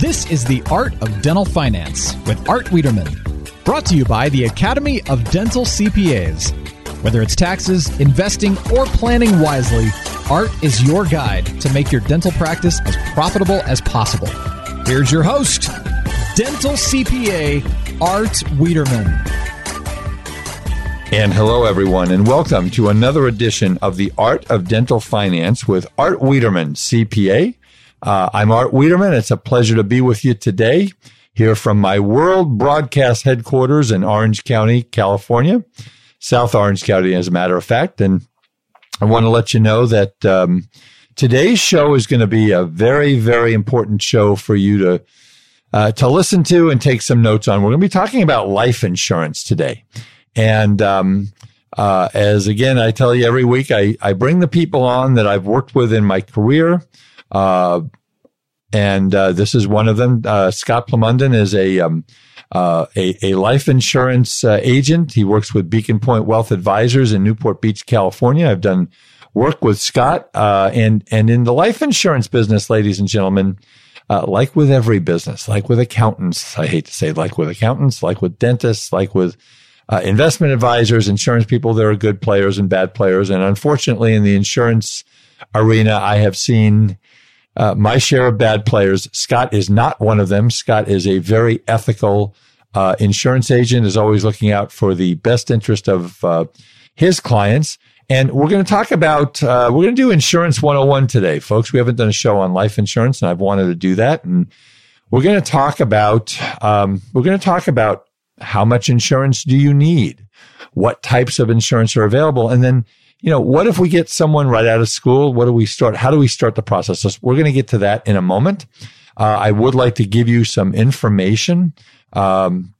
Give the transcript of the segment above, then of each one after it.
This is The Art of Dental Finance with Art Wiederman, brought to you by the Academy of Dental CPAs. Whether it's taxes, investing, or planning wisely, Art is your guide to make your dental practice as profitable as possible. Here's your host, Dental CPA Art Wiederman. And hello, everyone, and welcome to another edition of the Art of Dental Finance with Art Wiederman, CPA. Uh, I'm Art Wiederman. It's a pleasure to be with you today here from my world broadcast headquarters in Orange County, California, South Orange County, as a matter of fact. And I want to let you know that um, today's show is going to be a very, very important show for you to uh, to listen to and take some notes on. We're going to be talking about life insurance today. And um, uh, as again, I tell you every week, I, I bring the people on that I've worked with in my career. Uh, and uh, this is one of them. Uh, Scott Plumunden is a, um, uh, a, a life insurance uh, agent. He works with Beacon Pointe Wealth Advisors in Newport Beach, California. I've done work with Scott, and and in the life insurance business, ladies and gentlemen. like with every business, like with accountants, I hate to say, like with accountants, like with dentists, like with uh, investment advisors, insurance people, there are good players and bad players. And unfortunately, in the insurance arena, I have seen uh, my share of bad players. Scott is not one of them. Scott is a very ethical uh, insurance agent, is always looking out for the best interest of uh, his clients. And we're going to talk about, uh, we're going to do insurance 101 today, folks. We haven't done a show on life insurance and I've wanted to do that. And we're going to talk about, um, we're going to talk about how much insurance do you need? What types of insurance are available? And then, you know, what if we get someone right out of school? What do we start? How do we start the process? So we're going to get to that in a moment. Uh, I would like to give you some information. Um,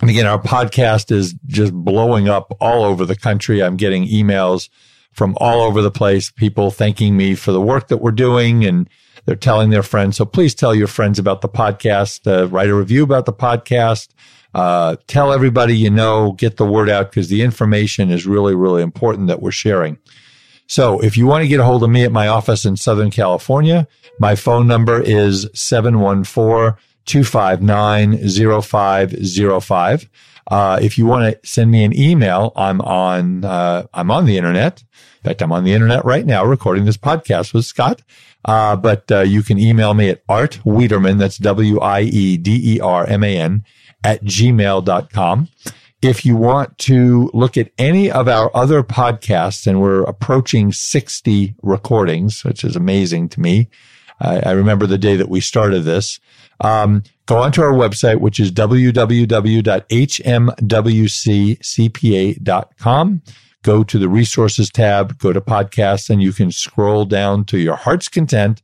and again, our podcast is just blowing up all over the country. I'm getting emails from all over the place, people thanking me for the work that we're doing and they're telling their friends. So please tell your friends about the podcast, uh, write a review about the podcast. Uh, tell everybody you know, get the word out because the information is really, really important that we're sharing. So if you want to get a hold of me at my office in Southern California, my phone number is 714-259-0505. Uh, if you want to send me an email, I'm on, uh, I'm on the internet. In fact, I'm on the internet right now recording this podcast with Scott. Uh, but, uh, you can email me at Art Wiederman. That's W-I-E-D-E-R-M-A-N at gmail.com. If you want to look at any of our other podcasts, and we're approaching 60 recordings, which is amazing to me. I, I remember the day that we started this. Um, go onto our website, which is www.hmwccpa.com. Go to the resources tab, go to podcasts, and you can scroll down to your heart's content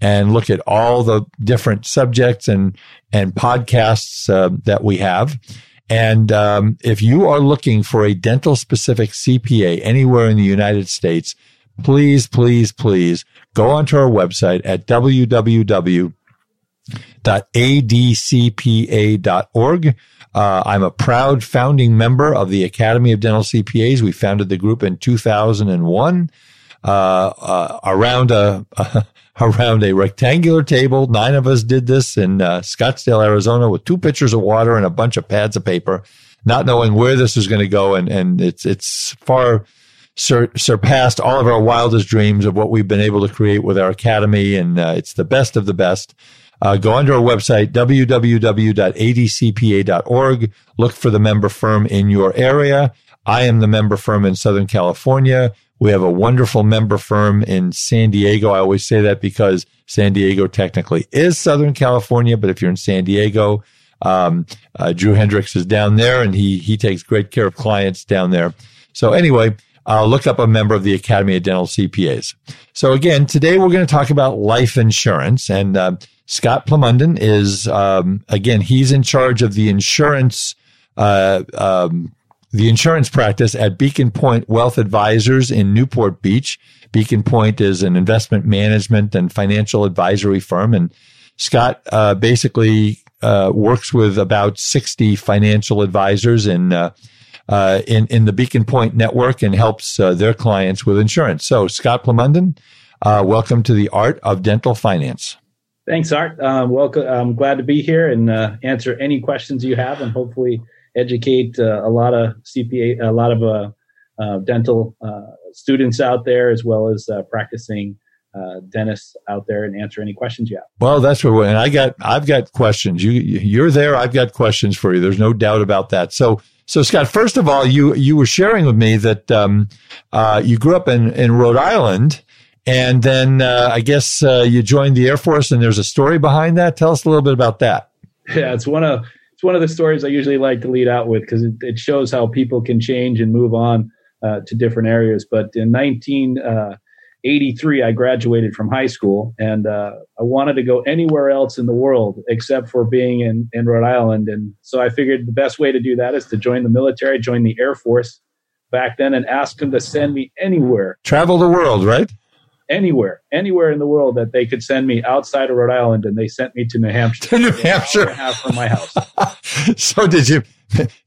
and look at all the different subjects and and podcasts uh, that we have. And um, if you are looking for a dental specific CPA anywhere in the United States, please, please, please go onto our website at www.adcpa.org. Uh, I'm a proud founding member of the Academy of Dental CPAs. We founded the group in 2001 uh, uh, around a, around a rectangular table. Nine of us did this in uh, Scottsdale, Arizona with two pitchers of water and a bunch of pads of paper, not knowing where this was going to go. And, and it's, it's far sur- surpassed all of our wildest dreams of what we've been able to create with our academy. And uh, it's the best of the best. Uh, go onto our website, www.adcpa.org. Look for the member firm in your area. I am the member firm in Southern California. We have a wonderful member firm in San Diego. I always say that because San Diego technically is Southern California, but if you're in San Diego, um, uh, Drew Hendricks is down there and he, he takes great care of clients down there. So anyway, uh, look up a member of the Academy of Dental CPAs. So again, today we're going to talk about life insurance and, uh, Scott Plumunden is, um, again, he's in charge of the insurance, uh, um, the insurance practice at Beacon Pointe Wealth Advisors in Newport Beach. Beacon Pointe is an investment management and financial advisory firm. And Scott uh, basically uh, works with about 60 financial advisors in, uh, uh in, in the Beacon Pointe network and helps uh, their clients with insurance. So, Scott Plumunden, welcome to the Art of Dental Finance. Thanks, Art. Um, welcome. I'm glad to be here and uh, answer any questions you have, and hopefully educate uh, a lot of CPA, a lot of uh, uh, dental uh, students out there, as well as uh, practicing uh, dentists out there, and answer any questions you have. Well, that's what. And I got, I've got questions. You, you're there. I've got questions for you. There's no doubt about that. So, so Scott, first of all, you you were sharing with me that um, uh, you grew up in in Rhode Island. And then uh, I guess uh, you joined the Air Force, and there's a story behind that. Tell us a little bit about that. Yeah, it's one of it's one of the stories I usually like to lead out with because it, it, shows how people can change and move on uh, to different areas. But in 1983, uh, I graduated from high school, and uh, I wanted to go anywhere else in the world except for being in in Rhode Island. And so I figured the best way to do that is to join the military, join the Air Force back then, and ask them to send me anywhere. Travel the world, right? Anywhere, anywhere in the world that they could send me outside of Rhode Island, and they sent me to New Hampshire. To New Hampshire, half from my house. so did you?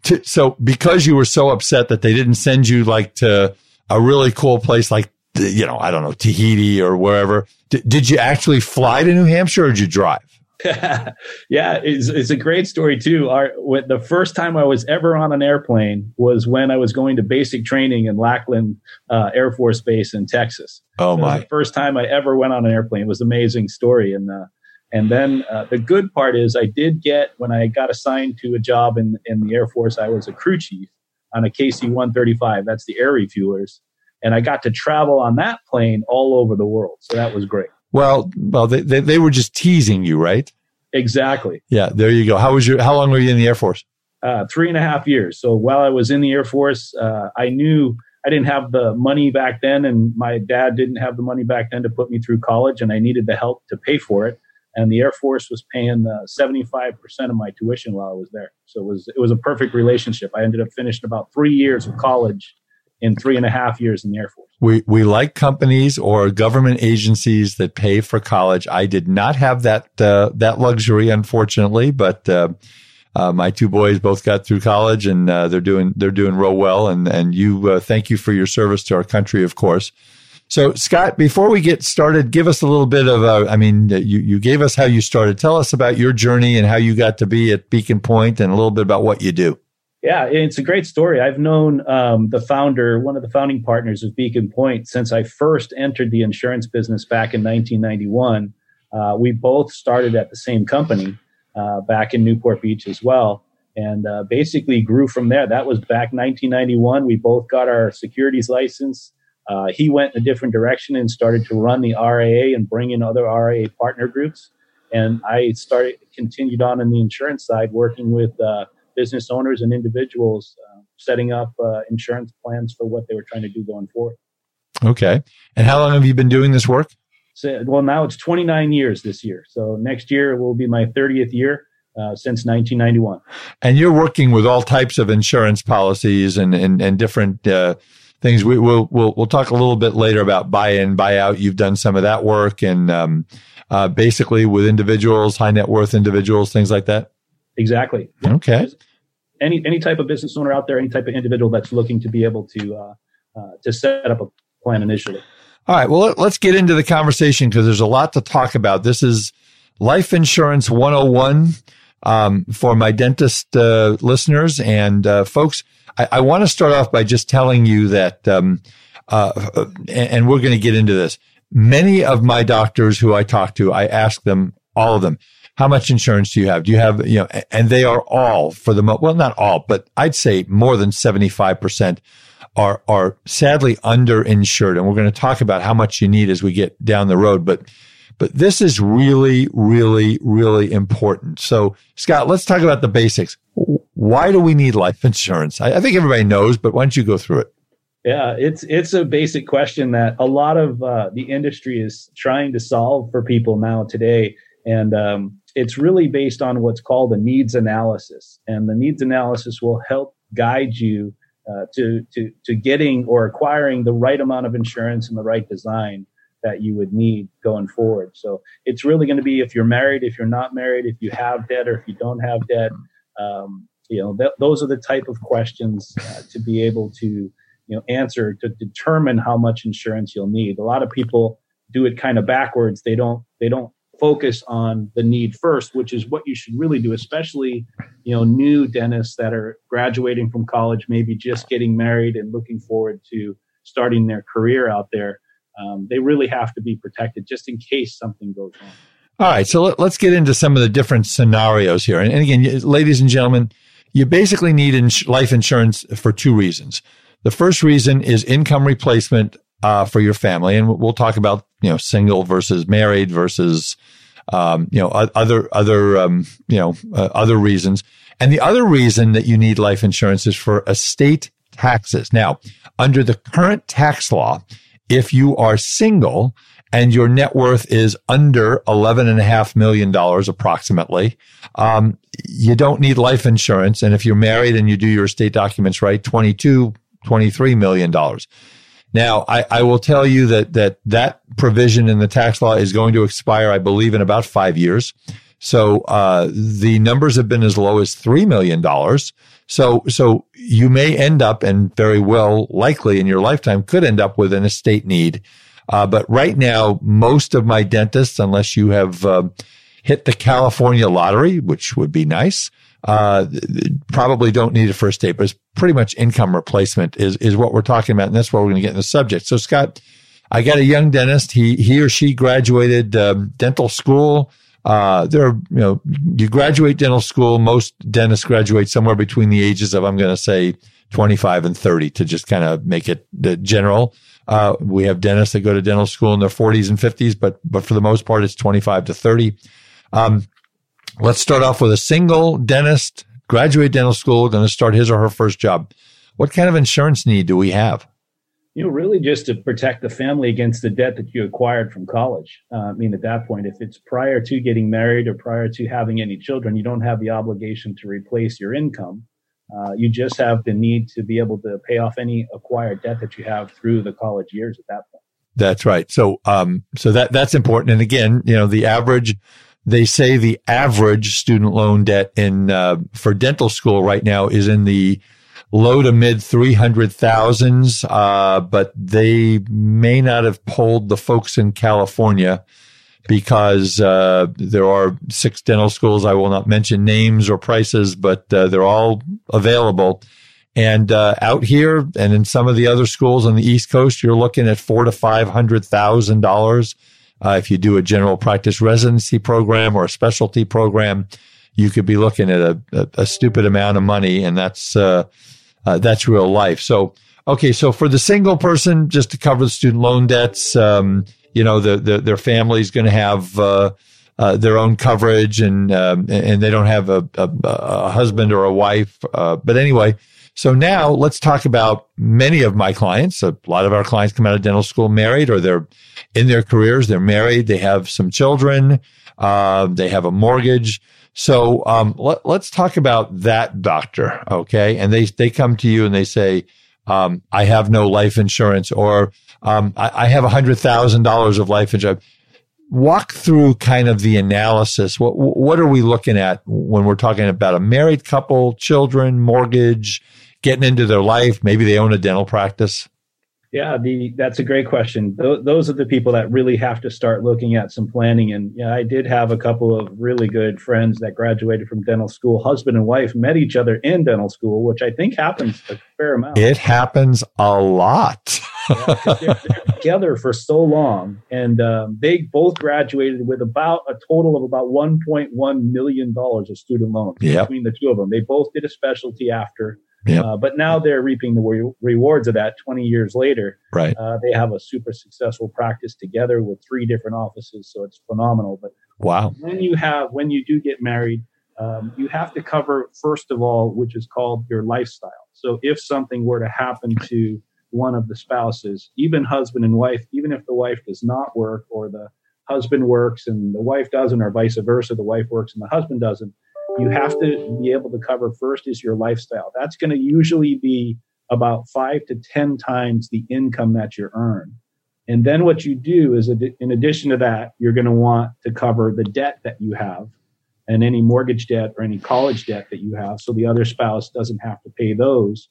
To, so because you were so upset that they didn't send you like to a really cool place like you know I don't know Tahiti or wherever. Did, did you actually fly to New Hampshire or did you drive? yeah, it's, it's a great story too. Our, the first time I was ever on an airplane was when I was going to basic training in Lackland uh, Air Force Base in Texas. Oh my! the first time I ever went on an airplane. It was an amazing story, and uh, and then uh, the good part is I did get when I got assigned to a job in in the Air Force. I was a crew chief on a KC 135. That's the air refuelers, and I got to travel on that plane all over the world. So that was great. Well, well, they, they, they were just teasing you, right? Exactly. Yeah, there you go. How was your? How long were you in the Air Force? Uh, three and a half years. So while I was in the Air Force, uh, I knew I didn't have the money back then, and my dad didn't have the money back then to put me through college, and I needed the help to pay for it. And the Air Force was paying seventy five percent of my tuition while I was there. So it was it was a perfect relationship. I ended up finishing about three years of college in three and a half years in the Air Force. We we like companies or government agencies that pay for college. I did not have that uh, that luxury, unfortunately, but uh, uh, my two boys both got through college and uh, they're doing they're doing real well. And and you uh, thank you for your service to our country, of course. So Scott, before we get started, give us a little bit of a, I mean, you, you gave us how you started. Tell us about your journey and how you got to be at Beacon Pointe and a little bit about what you do. Yeah, it's a great story. I've known um, the founder, one of the founding partners of Beacon Pointe, since I first entered the insurance business back in 1991. Uh, we both started at the same company uh, back in Newport Beach as well, and uh, basically grew from there. That was back 1991. We both got our securities license. Uh, he went in a different direction and started to run the RIA and bring in other RIA partner groups. And I started continued on in the insurance side, working with uh, business owners and individuals uh, setting up uh, insurance plans for what they were trying to do going forward. Okay. And how long have you been doing this work? So, well, now it's 29 years this year. So next year will be my 30th year. Uh, since 1991. And you're working with all types of insurance policies and and, and different uh, things. We will we'll we'll talk a little bit later about buy in, buy out. You've done some of that work, and um, uh, basically with individuals, high net worth individuals, things like that. Exactly. Okay any any type of business owner out there, any type of individual that's looking to be able to uh, uh, to set up a plan initially. All right. Well, let's get into the conversation because there's a lot to talk about. This is life insurance 101 um, for my dentist uh, listeners and uh, folks. I, I want to start off by just telling you that, um, uh, and we're going to get into this. Many of my doctors who I talk to, I ask them, all of them, how much insurance do you have? Do you have, you know, and they are all for the, most, well, not all, but I'd say more than 75% are, are sadly underinsured. And we're going to talk about how much you need as we get down the road. But, but this is really, really, really important. So Scott, let's talk about the basics. Why do we need life insurance? I, I think everybody knows, but why don't you go through it? Yeah, it's it's a basic question that a lot of uh, the industry is trying to solve for people now today, and um, it's really based on what's called a needs analysis. And the needs analysis will help guide you uh, to, to, to getting or acquiring the right amount of insurance and the right design that you would need going forward. So it's really going to be if you're married, if you're not married, if you have debt or if you don't have debt. Um, you know, th- those are the type of questions uh, to be able to, you know, answer to determine how much insurance you'll need. A lot of people do it kind of backwards. They don't, they don't focus on the need first, which is what you should really do, especially you know new dentists that are graduating from college, maybe just getting married and looking forward to starting their career out there. Um, they really have to be protected just in case something goes wrong. All right, so let, us get into some of the different scenarios here. And, and again, ladies and gentlemen, you basically need ins- life insurance for two reasons. The first reason is income replacement uh, for your family, and we'll talk about you know single versus married versus um, you know other other um, you know uh, other reasons. And the other reason that you need life insurance is for estate taxes. Now, under the current tax law, if you are single and your net worth is under $11.5 million approximately, um, you don't need life insurance. And if you're married and you do your estate documents right, 22, $23 million. Now, I, I will tell you that, that that provision in the tax law is going to expire, I believe, in about five years. So, uh, the numbers have been as low as $3 million. So, so you may end up and very well likely in your lifetime could end up with an estate need. Uh, but right now, most of my dentists, unless you have, uh, hit the California lottery, which would be nice, uh, probably don't need a first date, but it's pretty much income replacement is, is what we're talking about. And that's what we're going to get in the subject. So Scott, I got a young dentist. He, he or she graduated um, dental school. Uh, there are, you know, you graduate dental school. Most dentists graduate somewhere between the ages of, I'm going to say 25 and 30 to just kind of make it general. Uh, we have dentists that go to dental school in their 40s and 50s, but, but for the most part, it's 25 to 30. Um, Let's start off with a single dentist, graduate dental school, going to start his or her first job. What kind of insurance need do we have? You know, really just to protect the family against the debt that you acquired from college. Uh, I mean, at that point, if it's prior to getting married or prior to having any children, you don't have the obligation to replace your income. Uh, you just have the need to be able to pay off any acquired debt that you have through the college years at that point. That's right. So, um, so that that's important. And again, you know, the average they say the average student loan debt in uh, for dental school right now is in the low to mid 300,000s, uh, but they may not have polled the folks in California because uh, there are six dental schools. I will not mention names or prices, but uh, they're all available. And uh, out here and in some of the other schools on the East Coast, you're looking at four to five hundred thousand dollars uh, if you do a general practice residency program or a specialty program, you could be looking at a, a, a stupid amount of money, and that's uh, uh, that's real life. So, okay, so for the single person, just to cover the student loan debts, um, you know, the, the, their family's going to have uh, uh, their own coverage, and um, and they don't have a, a, a husband or a wife. Uh, but anyway, so now let's talk about many of my clients. A lot of our clients come out of dental school married or they're in their careers. They're married. They have some children. Uh, they have a mortgage. So, um, let, us talk about that doctor. Okay. And they, they come to you and they say, um, I have no life insurance or, um, I, I have hundred thousand dollars of life insurance walk through kind of the analysis. What what are we looking at when we're talking about a married couple, children, mortgage, getting into their life? Maybe they own a dental practice. Yeah, the, that's a great question. Th- those are the people that really have to start looking at some planning. And yeah, I did have a couple of really good friends that graduated from dental school. Husband and wife met each other in dental school, which I think happens a fair amount. It happens a lot. yeah, they're, they're together for so long, and um, they both graduated with about a total of about 1.1 million dollars of student loans yep. between the two of them. They both did a specialty after. Yep. Uh, but now they're reaping the re- rewards of that 20 years later. Right. Uh, they have a super successful practice together with three different offices. So it's phenomenal. But wow. When you have, when you do get married, um, you have to cover, first of all, which is called your lifestyle. So if something were to happen to one of the spouses, even husband and wife, even if the wife does not work or the husband works and the wife doesn't, or vice versa, the wife works and the husband doesn't, you have to be able to cover first is your lifestyle. That's going to usually be about five to 10 times the income that you earn. And then what you do is, in addition to that, you're going to want to cover the debt that you have and any mortgage debt or any college debt that you have. So the other spouse doesn't have to pay those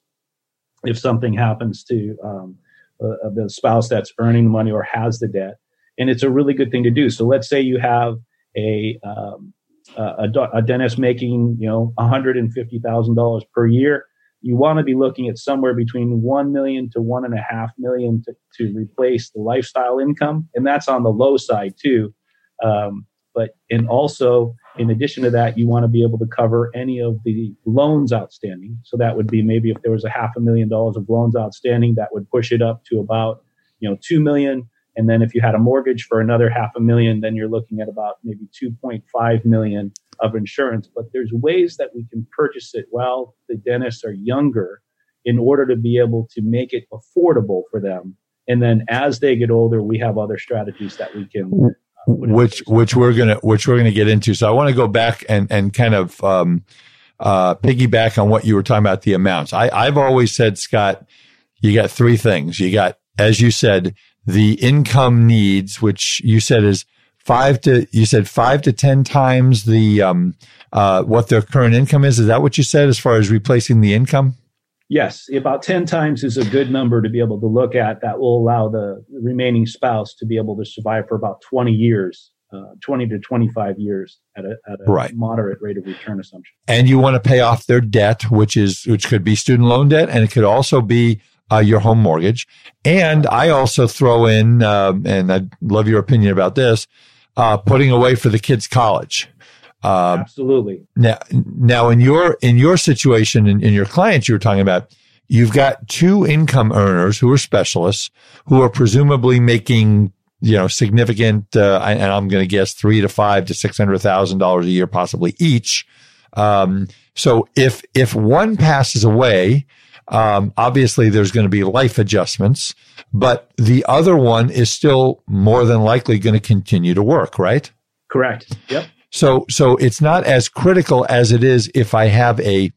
if something happens to um, uh, the spouse that's earning the money or has the debt. And it's a really good thing to do. So let's say you have a um, a, a, dentist making you know $150,000 per year, you want to be looking at somewhere between 1 million to one and a half million to, to replace the lifestyle income. And that's on the low side too. Um, but, and also in addition to that, you want to be able to cover any of the loans outstanding. So that would be maybe if there was a half a million dollars of loans outstanding, that would push it up to about, you know, 2 million. And then if you had a mortgage for another half a million, then you're looking at about maybe 2.5 million of insurance. But there's ways that we can purchase it while the dentists are younger in order to be able to make it affordable for them. And then as they get older, we have other strategies that we can. Uh, which which we're gonna which we're gonna get into. So I want to go back and and kind of um, uh, piggyback on what you were talking about the amounts. I I've always said, Scott, you got three things. You got, as you said, the income needs, which you said is five to you said five to ten times the um, uh, what their current income is. Is that what you said as far as replacing the income? Yes, about ten times is a good number to be able to look at. That will allow the remaining spouse to be able to survive for about twenty years. Uh, 20 to 25 years at a, at a right. moderate rate of return assumption. And you want to pay off their debt, which is, which could be student loan debt and it could also be uh, your home mortgage. And I also throw in, um, and I'd love your opinion about this, uh, putting away for the kids' college. Uh, Absolutely. Now, now in your in your situation and in, in your clients you were talking about, you've got two income earners who are specialists who are presumably making you know significant, uh, and I'm going to guess three to five to six hundred thousand dollars a year, possibly each. Um, so if if one passes away, um, obviously, there's going to be life adjustments, but the other one is still more than likely going to continue to work, right? Correct. Yep. So, so it's not as critical as it is if I have a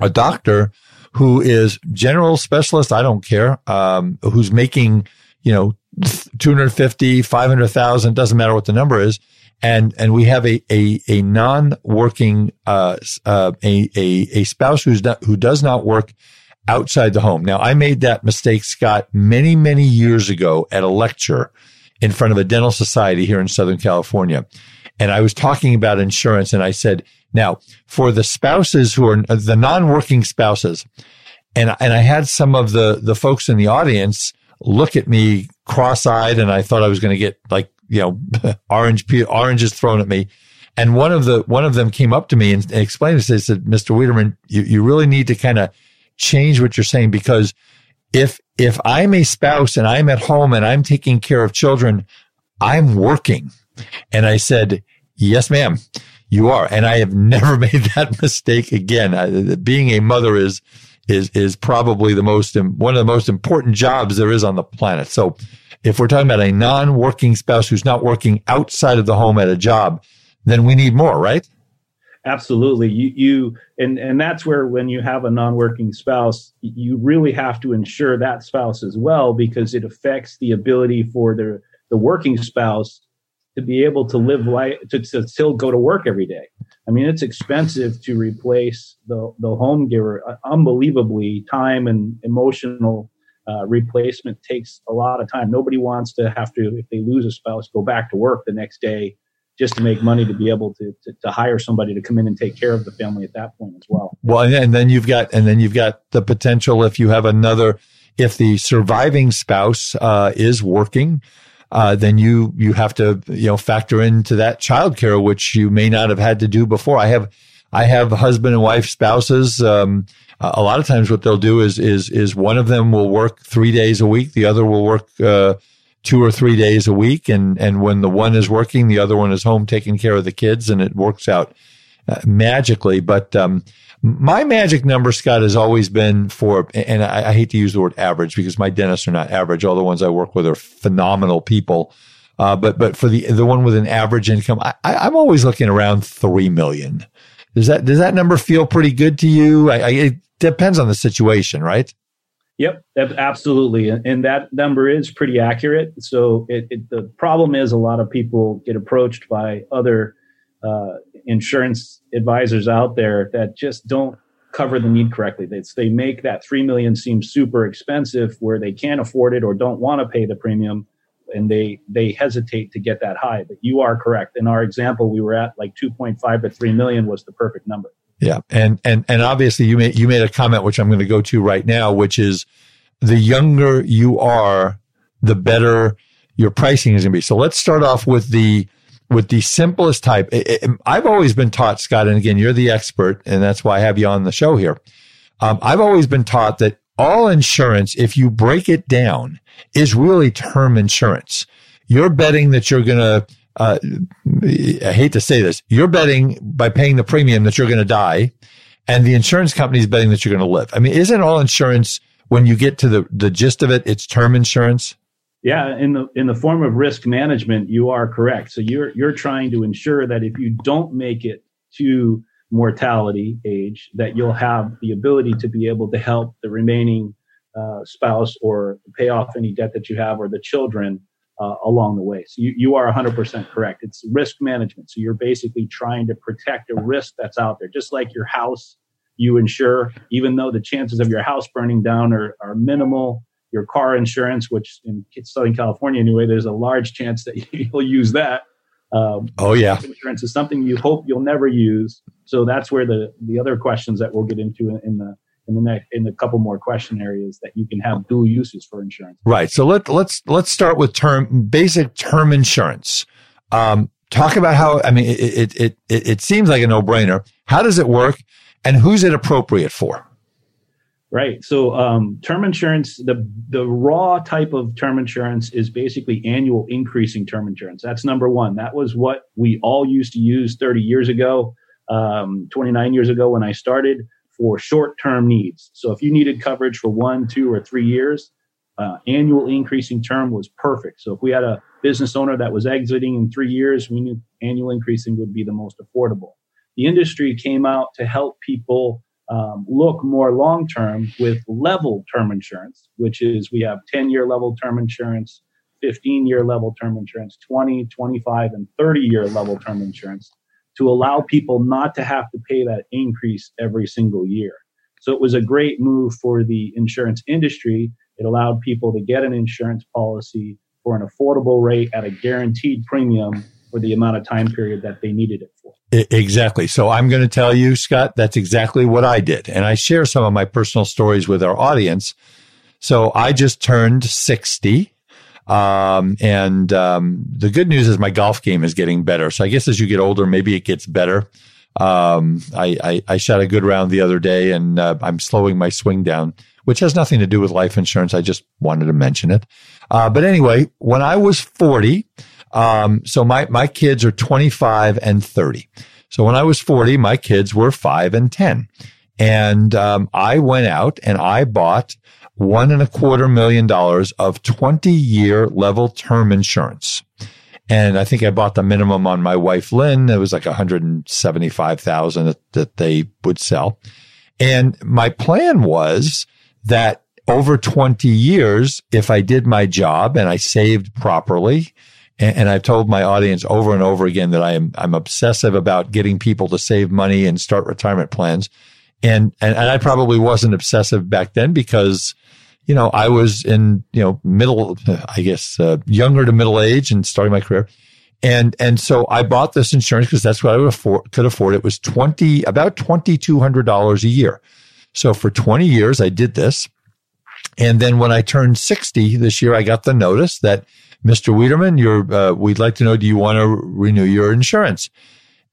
a doctor who is general specialist. I don't care. Um, who's making you know 250 500,000 doesn't matter what the number is and and we have a a, a non-working uh, uh, a, a a spouse who's not, who does not work outside the home. Now, I made that mistake, Scott, many, many years ago at a lecture in front of a dental society here in Southern California. And I was talking about insurance and I said, now for the spouses who are the non-working spouses, and, and I had some of the, the folks in the audience look at me cross-eyed and I thought I was going to get like, you know, orange, oranges thrown at me. And one of the, one of them came up to me and, and explained this. They said, Mr. Wiederman, you, you really need to kind of change what you're saying because if if I'm a spouse and I'm at home and I'm taking care of children, I'm working. And I said, "Yes, ma'am, you are." And I have never made that mistake again. Being a mother is is is probably the most one of the most important jobs there is on the planet. So, if we're talking about a non-working spouse who's not working outside of the home at a job, then we need more, right? Absolutely. You you and and that's where when you have a non-working spouse you really have to insure that spouse as well because it affects the ability for the the working spouse to be able to live life to, to still go to work every day. I mean it's expensive to replace the the home giver. Uh, unbelievably time and emotional uh, replacement takes a lot of time. Nobody wants to have to if they lose a spouse go back to work the next day just to make money to be able to, to, to hire somebody to come in and take care of the family at that point as well. Well, and then you've got and then you've got the potential if you have another if the surviving spouse uh, is working. Uh, then you you have to you know factor into that childcare, which you may not have had to do before. I have I have husband and wife spouses. Um, a lot of times, what they'll do is is is one of them will work three days a week, the other will work uh, two or three days a week. And, and when the one is working, the other one is home taking care of the kids and it works out uh, magically. But, um, my magic number, Scott, has always been for, and I, I, hate to use the word average because my dentists are not average. All the ones I work with are phenomenal people. Uh, but, but for the, the one with an average income, I, I'm always looking around 3 million. Does that, does that number feel pretty good to you? I, I, it depends on the situation, right? Yep, absolutely, and that number is pretty accurate. So it, it, the problem is a lot of people get approached by other uh, insurance advisors out there that just don't cover the need correctly. They, they make that three million seem super expensive, where they can't afford it or don't want to pay the premium. and they they hesitate to get that high. But you are correct. In our example, we were at like 2.5 to 3 million was the perfect number. Yeah, and and and obviously you made you made a comment which I'm going to go to right now, which is the younger you are, the better your pricing is going to be. So let's start off with the with the simplest type. I've always been taught, Scott, and again, you're the expert, and that's why I have you on the show here. Um, I've always been taught that all insurance, if you break it down, is really term insurance. You're betting that you're going to, uh, I hate to say this, you're betting by paying the premium that you're going to die, and the insurance company is betting that you're going to live. I mean, isn't all insurance when you get to the the gist of it, it's term insurance? Yeah, in the in the form of risk management, you are correct. So you're you're trying to ensure that if you don't make it to mortality age, that you'll have the ability to be able to help the remaining uh, spouse or pay off any debt that you have or the children uh, along the way. So you, you are 100% correct. It's risk management. So you're basically trying to protect a risk that's out there, just like your house. You insure, even though the chances of your house burning down are, are minimal, your car insurance, which in Southern California anyway, there's a large chance that you'll use that. Um, oh yeah, insurance is something you hope you'll never use. So that's where the the other questions that we'll get into in, in the in the next in a couple more question areas that you can have dual uses for insurance. Right. So let let's let's start with term basic term insurance. Um, talk about how I mean it it it it, seems like a no brainer. How does it work, and who's it appropriate for? Right. So um, term insurance, the the raw type of term insurance is basically annual increasing term insurance. That's number one. That was what we all used to use 30 years ago, um, 29 years ago when I started for short term needs. So if you needed coverage for one, two, or three years, uh, annual increasing term was perfect. So if we had a business owner that was exiting in three years, we knew annual increasing would be the most affordable. The industry came out to help people um, look more long term with level term insurance, which is we have 10 year level term insurance, 15 year level term insurance, 20, 25, and 30 year level term insurance to allow people not to have to pay that increase every single year. So it was a great move for the insurance industry. It allowed people to get an insurance policy for an affordable rate at a guaranteed premium for the amount of time period that they needed it for. Exactly. So I'm going to tell you, Scott, that's exactly what I did. And I share some of my personal stories with our audience. So I just turned 60. Um, and um, the good news is my golf game is getting better. So I guess as you get older, maybe it gets better. Um, I, I, I, shot a good round the other day and uh, I'm slowing my swing down, which has nothing to do with life insurance. I just wanted to mention it. Uh, but anyway, when I was 40, um, so my, my kids are 25 and 30. So when I was 40, my kids were five and 10. And, um, I went out and I bought one and a quarter million dollars of 20 year level term insurance. And I think I bought the minimum on my wife, Lynn. It was like 175,000 that, that they would sell. And my plan was that over 20 years, if I did my job and I saved properly and, and I've told my audience over and over again that I am, I'm obsessive about getting people to save money and start retirement plans. And, and, and I probably wasn't obsessive back then because, you know, I was in, you know, middle, I guess, uh, younger to middle age and starting my career. And, and so I bought this insurance because that's what I afford, could afford. It was 20, about $2,200 a year. So for 20 years, I did this. And then when I turned 60 this year, I got the notice that Mr. Wiederman, you're, uh, we'd like to know, do you want to renew your insurance?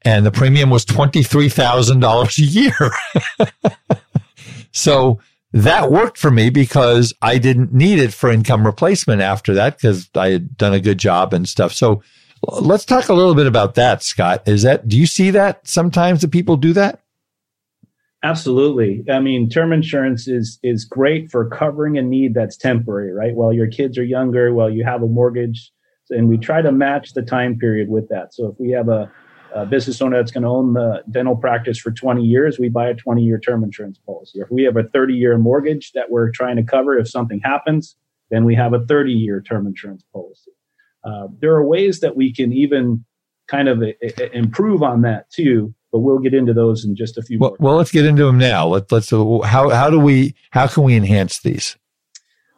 And the premium was $23,000 a year. so that worked for me because I didn't need it for income replacement after that because I had done a good job and stuff. So let's talk a little bit about that, Scott. Is that, do you see that sometimes that people do that? Absolutely. I mean, term insurance is is great for covering a need that's temporary, right? While your kids are younger, while you have a mortgage, and we try to match the time period with that. So if we have a, a business owner that's going to own the dental practice for 20 years, we buy a 20 year term insurance policy. If we have a 30 year mortgage that we're trying to cover if something happens, then we have a 30 year term insurance policy. Uh, there are ways that we can even kind of a, a, improve on that too but we'll get into those in just a few. Well, well let's get into them now. Let, let's how how do we how can we enhance these?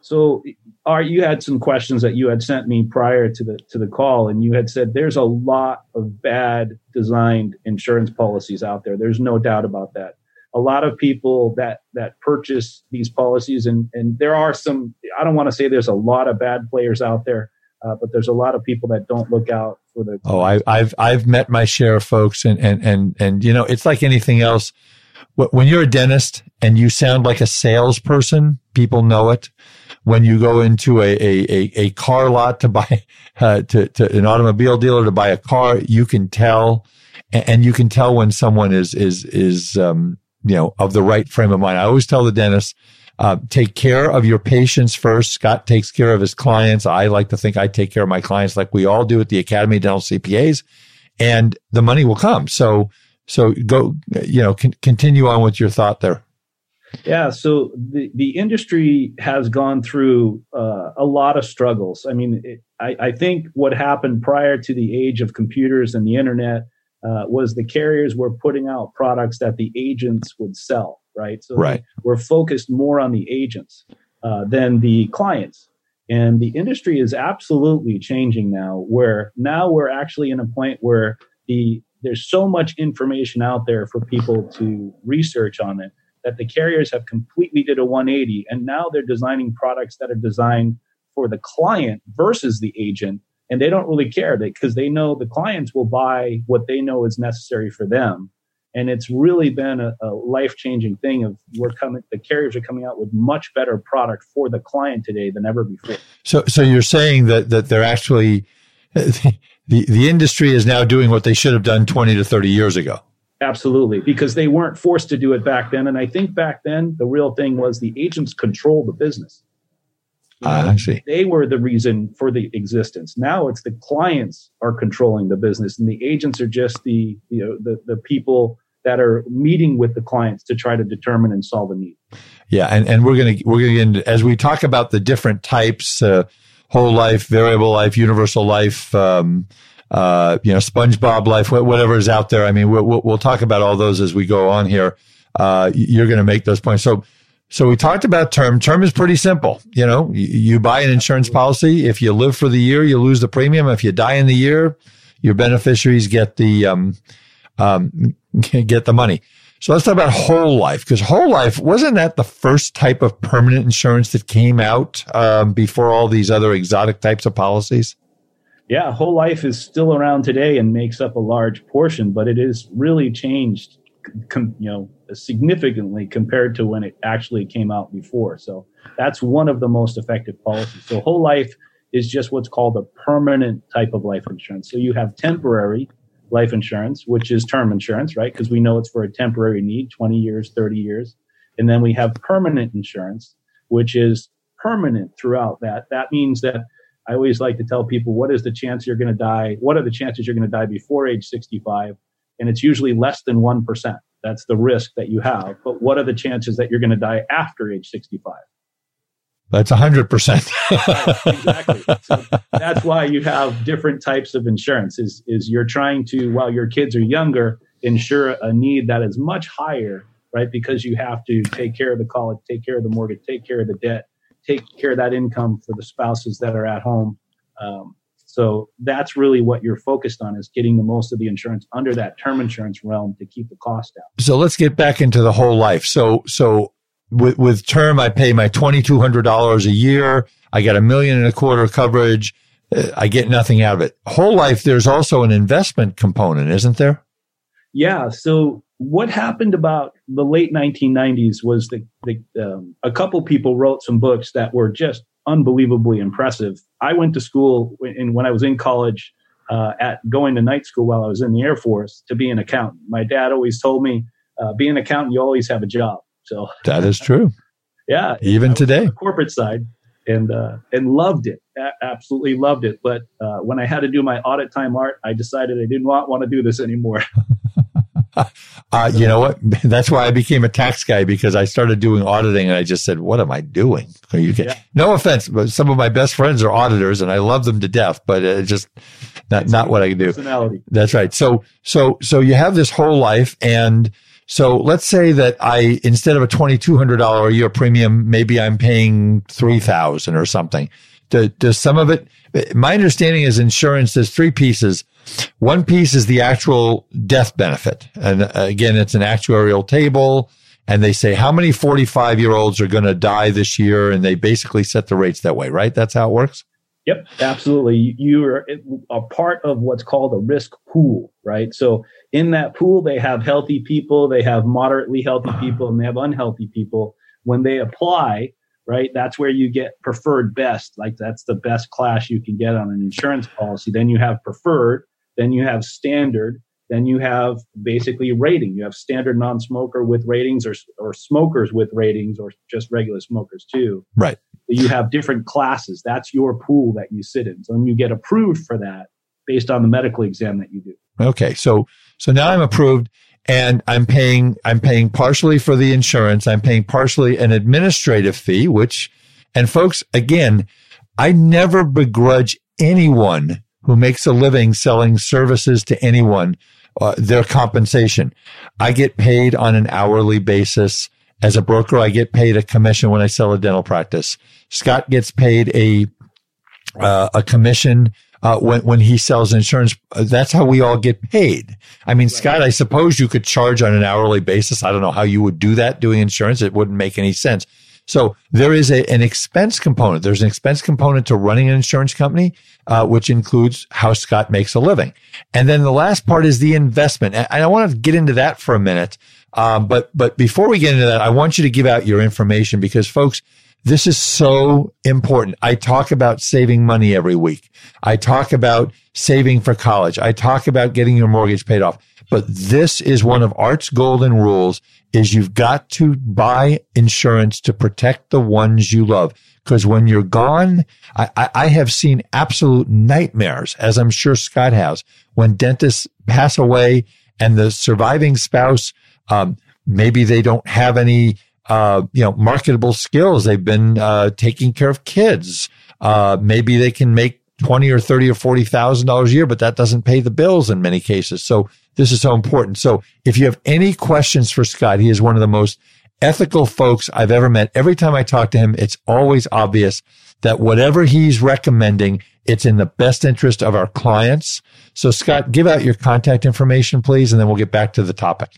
So, Art, you had some questions that you had sent me prior to the to the call, and you had said there's a lot of bad designed insurance policies out there. There's no doubt about that. A lot of people that that purchase these policies, and and there are some. I don't want to say there's a lot of bad players out there, uh, but there's a lot of people that don't look out for the. Oh, I, I've I've met my share of folks, and and and and you know, it's like anything else. When you're a dentist and you sound like a salesperson, people know it when you go into a, a, a, car lot to buy, uh, to, to an automobile dealer to buy a car, you can tell, and you can tell when someone is, is, is, um, you know, of the right frame of mind. I always tell the dentist, uh, take care of your patients first. Scott takes care of his clients. I like to think I take care of my clients like we all do at the Academy of Dental CPAs and the money will come. So, so go, you know, con- continue on with your thought there. Yeah, so the, the industry has gone through uh, a lot of struggles. I mean, it, I, I, think what happened prior to the age of computers and the internet uh, was the carriers were putting out products that the agents would sell, right? So right. we're focused more on the agents uh, than the clients. And the industry is absolutely changing now, where now we're actually in a point where the there's so much information out there for people to research on it that the carriers have completely did a 180 and now they're designing products that are designed for the client versus the agent and they don't really care because they know the clients will buy what they know is necessary for them. And it's really been a, a life-changing thing of we're coming the carriers are coming out with much better product for the client today than ever before. So so you're saying that that they're actually the the industry is now doing what they should have done 20 to 30 years ago Absolutely, because they weren't forced to do it back then. And I think back then, the real thing was the agents controlled the business. Uh, I see. They were the reason for the existence. Now it's the clients are controlling the business, and the agents are just the you know the the people that are meeting with the clients to try to determine and solve a need. Yeah, and, and we're gonna we're gonna get into, as we talk about the different types, uh, whole life, variable life, universal life. Um, uh, you know, SpongeBob life, whatever is out there. I mean, we'll, we'll talk about all those as we go on here. Uh, you're going to make those points. So, so we talked about term. Term is pretty simple. You know, you, buy an insurance policy. If you live for the year, you lose the premium. If you die in the year, your beneficiaries get the, um, um, get the money. So let's talk about whole life because whole life wasn't that the first type of permanent insurance that came out um, before all these other exotic types of policies? Yeah, whole life is still around today and makes up a large portion, but it is really changed, com, you know, significantly compared to when it actually came out before. So that's one of the most effective policies. So whole life is just what's called a permanent type of life insurance. So you have temporary life insurance, which is term insurance, right? Because we know it's for a temporary need, 20 years, 30 years. And then we have permanent insurance, which is permanent throughout that. That means that I always like to tell people what is the chance you're going to die? What are the chances you're going to die before age 65? And it's usually less than 1%. That's the risk that you have. But what are the chances that you're going to die after age 65? That's 100%. exactly. So that's why you have different types of insurance is, is you're trying to, while your kids are younger, insure a need that is much higher, right? Because you have to take care of the college, take care of the mortgage, take care of the debt take care of that income for the spouses that are at home. Um, so that's really what you're focused on is getting the most of the insurance under that term insurance realm to keep the cost down. So let's get back into the whole life. So so with, with term, I pay my twenty two hundred dollars a year. I get a million and a quarter coverage. Uh, I get nothing out of it. Whole life, there's also an investment component, isn't there? Yeah. So what happened about the late 1990s was that the, um, a couple people wrote some books that were just unbelievably impressive. I went to school in, when I was in college uh, at going to night school while I was in the Air Force to be an accountant. My dad always told me, uh, "Be an accountant, you always have a job." So that is true. yeah, even today, corporate side, and uh, and loved it, a- absolutely loved it. But uh, when I had to do my audit time art, I decided I didn't want, want to do this anymore. uh, you know what? That's why I became a tax guy because I started doing auditing and I just said, what am I doing? Yeah. No offense, but some of my best friends are auditors and I love them to death, but it just, not not what I do. That's right. So so so you have this whole life, and so let's say that I instead of a twenty two hundred dollar a year premium, maybe I'm paying three thousand or something. Does, does some of it? My understanding is insurance. There's three pieces. One piece is the actual death benefit, and uh, again, it's an actuarial table and they say how many 45 year olds are going to die this year and they basically set the rates that way right that's how it works Yep, absolutely. You are a part of what's called a risk pool, right? So in that pool, they have healthy people, they have moderately healthy people, and they have unhealthy people. When they apply, right, that's where you get preferred best. Like that's the best class you can get on an insurance policy. Then you have preferred, then you have standard, then you have basically rating. You have standard non-smoker with ratings or, or smokers with ratings or just regular smokers too. Right. You have different classes. That's your pool that you sit in. So you get approved for that based on the medical exam that you do. Okay. So, so now I'm approved and I'm paying, I'm paying partially for the insurance. I'm paying partially an administrative fee, which, and folks, again, I never begrudge anyone who makes a living selling services to anyone uh, their compensation. I get paid on an hourly basis. As a broker, I get paid a commission when I sell a dental practice. Scott gets paid a uh, a commission uh, when when he sells insurance. That's how we all get paid. I mean, right. Scott, I suppose you could charge on an hourly basis. I don't know how you would do that doing insurance. It wouldn't make any sense. So there is a, an expense component. There's an expense component to running an insurance company, uh, which includes how Scott makes a living. And then the last part is the investment. And I want to get into that for a minute. Um, but, but before we get into that, I want you to give out your information because folks, this is so important. I talk about saving money every week. I talk about saving for college. I talk about getting your mortgage paid off. But this is one of Art's golden rules is you've got to buy insurance to protect the ones you love. Because when you're gone, I, I, have seen absolute nightmares, as I'm sure Scott has, when dentists pass away and the surviving spouse, um, maybe they don't have any, uh, you know, marketable skills. They've been uh, taking care of kids. Uh, maybe they can make twenty or thirty or forty thousand dollars a year, but that doesn't pay the bills in many cases. So this is so important. So if you have any questions for Scott, he is one of the most ethical folks I've ever met. Every time I talk to him, it's always obvious that whatever he's recommending, it's in the best interest of our clients. So Scott, give out your contact information, please, and then we'll get back to the topic.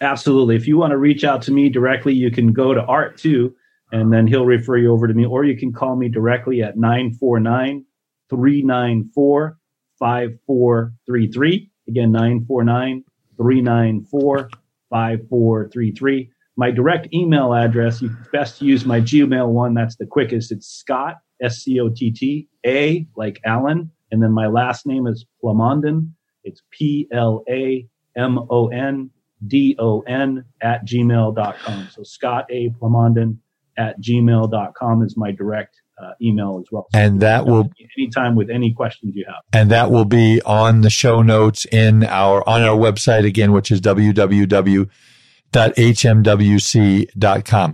Absolutely. If you want to reach out to me directly, you can go to Art too, and then he'll refer you over to me, or you can call me directly at 949 394 5433. Again, 949 394 5433. My direct email address, you best use my Gmail one. That's the quickest. It's Scott, S C O T T, A, like Alan. And then my last name is Plamondon. It's P L A M O N D O N at gmail.com. So Scott A. Plamondon at gmail.com is my direct uh, email as well. So and that will anytime with any questions you have. And that will be on the show notes in our on our website again, which is www.hmwc.com.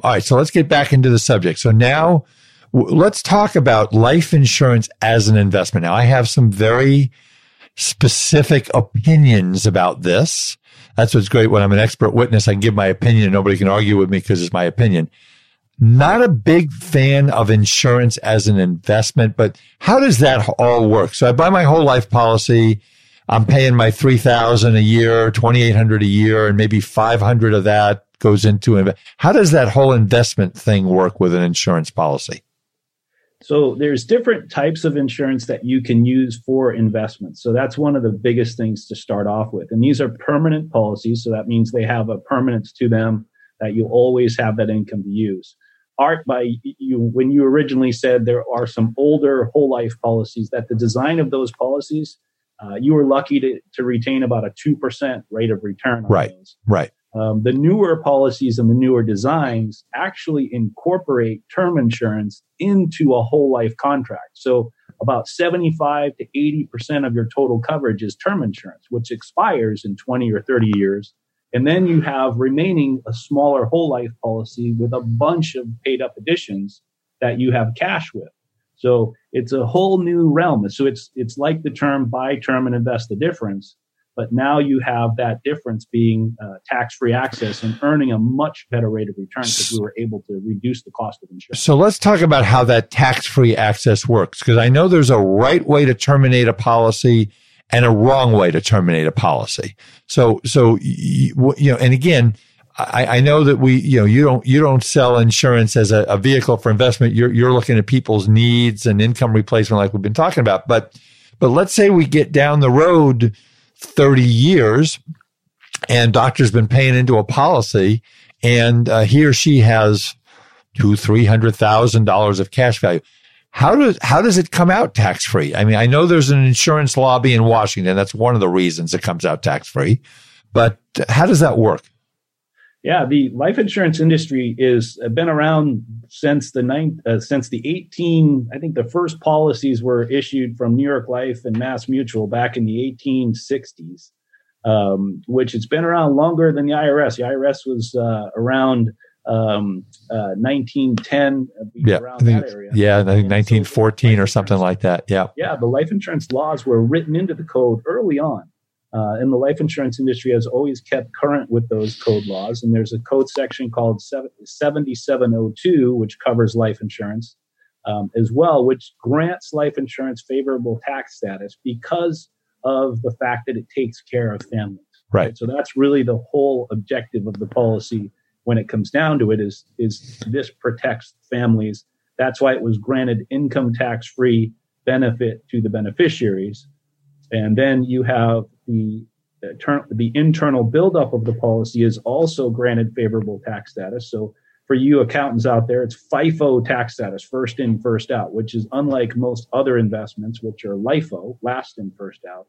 All right, so let's get back into the subject. So now let's talk about life insurance as an investment. Now I have some very specific opinions about this. That's what's great when I'm an expert witness. I can give my opinion and nobody can argue with me because it's my opinion not a big fan of insurance as an investment, but how does that all work? So I buy my whole life policy. I'm paying my 3000 a year, 2800 a year, and maybe 500 of that goes into it. How does that whole investment thing work with an insurance policy? So there's different types of insurance that you can use for investments. So that's one of the biggest things to start off with. And these are permanent policies. So that means they have a permanence to them that you always have that income to use art by you when you originally said there are some older whole life policies that the design of those policies uh, you were lucky to, to retain about a 2% rate of return right those. right. Um, the newer policies and the newer designs actually incorporate term insurance into a whole life contract. So about 75 to 80% of your total coverage is term insurance which expires in 20 or 30 years and then you have remaining a smaller whole life policy with a bunch of paid up additions that you have cash with. So it's a whole new realm. So it's it's like the term buy term and invest the difference, but now you have that difference being uh, tax free access and earning a much better rate of return because we were able to reduce the cost of insurance. So let's talk about how that tax free access works because I know there's a right way to terminate a policy and a wrong way to terminate a policy. So so you, know, and again I, I, know that we, you know, you don't, you don't sell insurance as a, a, vehicle for investment. You're, you're looking at people's needs and income replacement, like we've been talking about. But, but let's say we get down the road 30 years and doctor's been paying into a policy and uh, he or she has two, three hundred thousand dollars of cash value. How does how does it come out tax free? I mean, I know there's an insurance lobby in Washington. That's one of the reasons it comes out tax free. But how does that work? Yeah, the life insurance industry is uh, been around since the nine, uh, since the 18 I think the first policies were issued from New York Life and Mass Mutual back in the 1860s. Um, which it's been around longer than the IRS. The IRS was uh, around um, uh, 1910, uh, yeah, around that area. Yeah, I think 1914 so or something like that. Yeah. Yeah, the life insurance laws were written into the code early on. Uh, and the life insurance industry has always kept current with those code laws. And there's a code section called 7702, which covers life insurance um, as well, which grants life insurance favorable tax status because of the fact that it takes care of families. Right. So that's really the whole objective of the policy when it comes down to it is, is this protects families. That's why it was granted income tax free benefit to the beneficiaries. And then you have the the internal buildup of the policy is also granted favorable tax status. So for you accountants out there, it's FIFO tax status, first in, first out, which is unlike most other investments, which are LIFO, last in, first out.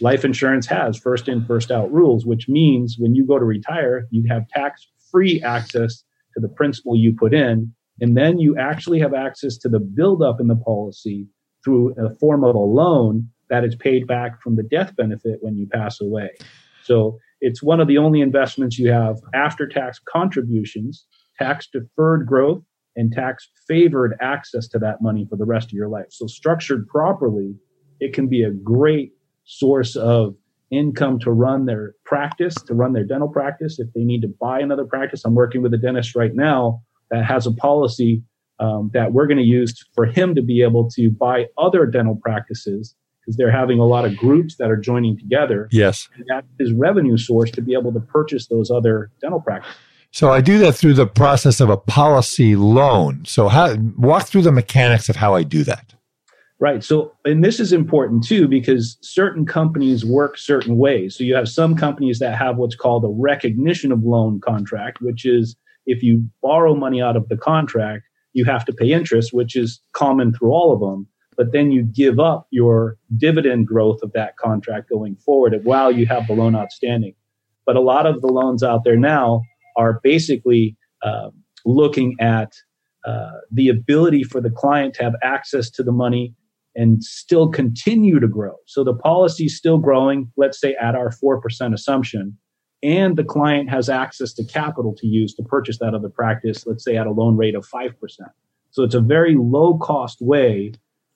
Life insurance has first in, first out rules, which means when you go to retire, you have tax free access to the principal you put in. And then you actually have access to the buildup in the policy through a form of a loan that is paid back from the death benefit when you pass away. So it's one of the only investments you have after tax contributions, tax deferred growth, and tax favored access to that money for the rest of your life. So structured properly, it can be a great source of income to run their practice, to run their dental practice. If they need to buy another practice, I'm working with a dentist right now that has a policy um, that we're going to use for him to be able to buy other dental practices because they're having a lot of groups that are joining together. Yes. And that is revenue source to be able to purchase those other dental practices. So I do that through the process of a policy loan. So how walk through the mechanics of how I do that. Right. So, and this is important too because certain companies work certain ways. So you have some companies that have what's called a recognition of loan contract, which is if you borrow money out of the contract, you have to pay interest, which is common through all of them but then you give up your dividend growth of that contract going forward while you have the loan outstanding. But a lot of the loans out there now are basically uh, looking at uh, the ability for the client to have access to the money and still continue to grow. So the policy is still growing, let's say at our 4% assumption, and the client has access to capital to use to purchase that other practice, let's say at a loan rate of 5%. So it's a very low cost way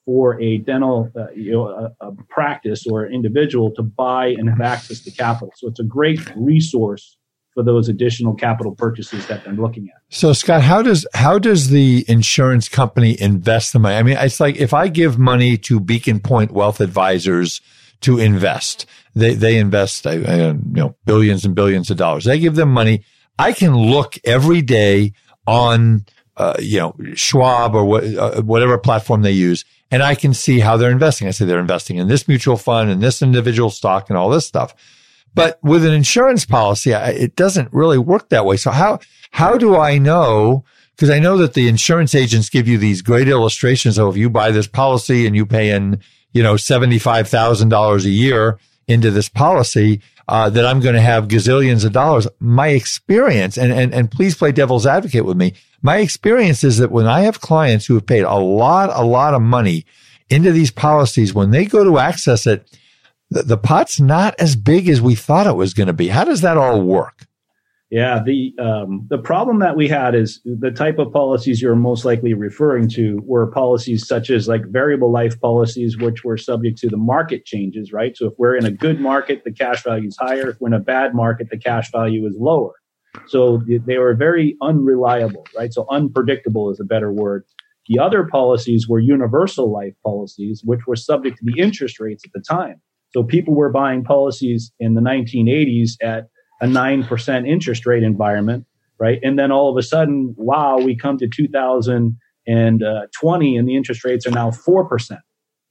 for a dental uh, you know a, a, practice or individual to buy and have access to capital. So it's a great resource for those additional capital purchases that they're looking at. So Scott, how does how does the insurance company invest the money? I mean, it's like if I give money to Beacon Pointe Wealth Advisors to invest, they they invest you know billions and billions of dollars. They give them money. I can look every day on uh, you know Schwab or what, uh, whatever platform they use and I can see how they're investing. I say they're investing in this mutual fund and this individual stock and all this stuff. But with an insurance policy, it doesn't really work that way. So how, how do I know? Because I know that the insurance agents give you these great illustrations of if you buy this policy and you pay in, you know, $75,000 a year into this policy, uh, that I'm going to have gazillions of dollars. My experience, and, and, and please play devil's advocate with me. My experience is that when I have clients who have paid a lot, a lot of money into these policies, when they go to access it, the, the pot's not as big as we thought it was going to be. How does that all work? Yeah, the um, the problem that we had is the type of policies you're most likely referring to were policies such as like variable life policies, which were subject to the market changes, right? So if we're in a good market, the cash value is higher. If we're in a bad market, the cash value is lower. So they were very unreliable, right? So unpredictable is a better word. The other policies were universal life policies, which were subject to the interest rates at the time. So people were buying policies in the 1980s at a 9% interest rate environment, right? And then all of a sudden, wow, we come to 2020 uh, and the interest rates are now 4%.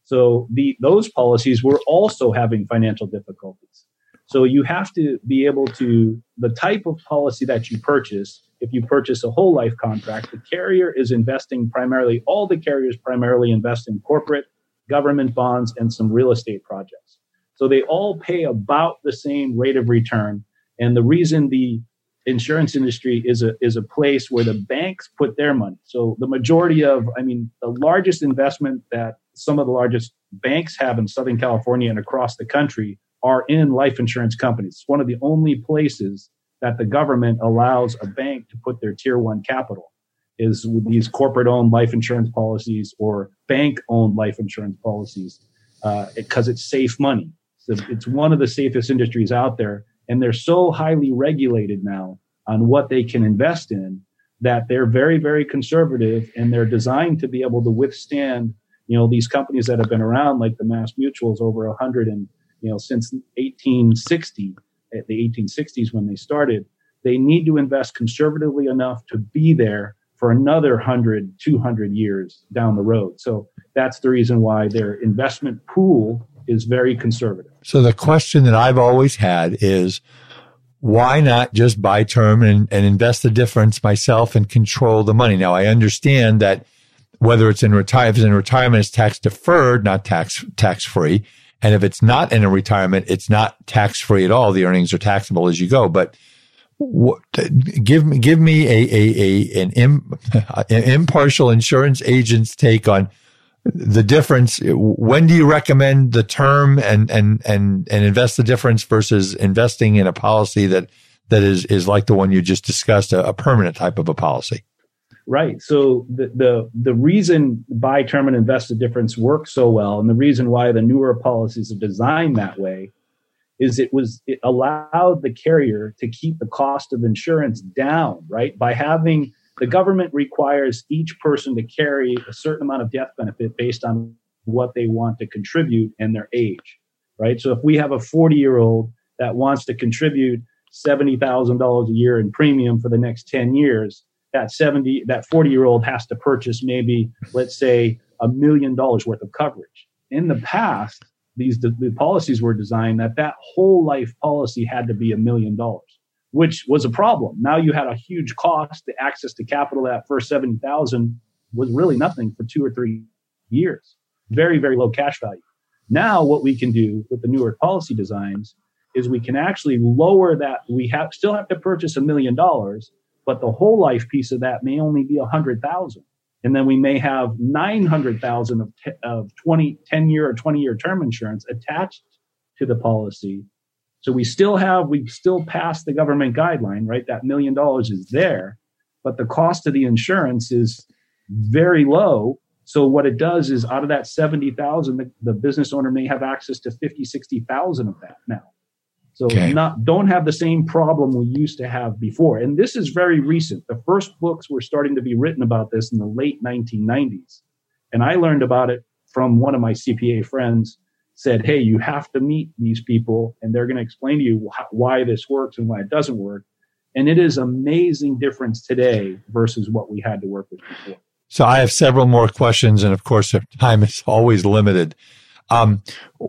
So the, those policies were also having financial difficulties. So you have to be able to, the type of policy that you purchase, if you purchase a whole life contract, the carrier is investing primarily, all the carriers primarily invest in corporate, government bonds, and some real estate projects. So they all pay about the same rate of return and the reason the insurance industry is a is a place where the banks put their money. So the majority of, I mean, the largest investment that some of the largest banks have in Southern California and across the country are in life insurance companies. It's one of the only places that the government allows a bank to put their tier one capital is with these corporate owned life insurance policies or bank owned life insurance policies because uh, it's safe money. So it's one of the safest industries out there. And they're so highly regulated now on what they can invest in that they're very very conservative and they're designed to be able to withstand you know these companies that have been around like the mass mutuals over a 100 and you know since 1860 at eh, the 1860s when they started they need to invest conservatively enough to be there for another 100 200 years down the road. So that's the reason why their investment pool is very conservative. So the question that I've always had is why not just buy term and, and invest the difference myself and control the money? Now I understand that whether it's in retirement, if it's in retirement, it's tax deferred, not tax tax free. And if it's not in a retirement, it's not tax free at all. The earnings are taxable as you go. But what, give me give me a a, a an, Im, an impartial insurance agent's take on the difference when do you recommend the term and and and and invest the difference versus investing in a policy that that is is like the one you just discussed a, a permanent type of a policy? Right. So the, the the reason buy term and invest the difference works so well and the reason why the newer policies are designed that way is it was it allowed the carrier to keep the cost of insurance down right? By having the government requires each person to carry a certain amount of death benefit based on what they want to contribute and their age, right? So if we have a 40 year old that wants to contribute $70,000 a year in premium for the next 10 years, that 70, that 40 year old has to purchase maybe, let's say, a million dollars worth of coverage. In the past, these the policies were designed that that whole life policy had to be a million dollars which was a problem. Now you had a huge cost. The access to capital that first 70,000 was really nothing for two or three years. Very, very low cash value. Now what we can do with the newer policy designs is we can actually lower that. We have still have to purchase a million dollars, but the whole life piece of that may only be a hundred thousand. And then we may have 900,000 of, t- of 20, 10 year or 20 year term insurance attached to the policy so we still have, we still passed the government guideline, right? That million dollars is there, but the cost of the insurance is very low. So what it does is out of that 70,000, the, the business owner may have access to 50, 60,000 of that now. So okay. not, don't have the same problem we used to have before. And this is very recent. The first books were starting to be written about this in the late 1990s. And I learned about it from one of my CPA friends said, Hey, you have to meet these people and they're going to explain to you wh- why this works and why it doesn't work. And it is amazing difference today versus what we had to work with before. So I have several more questions. And of course, time is always limited. Um,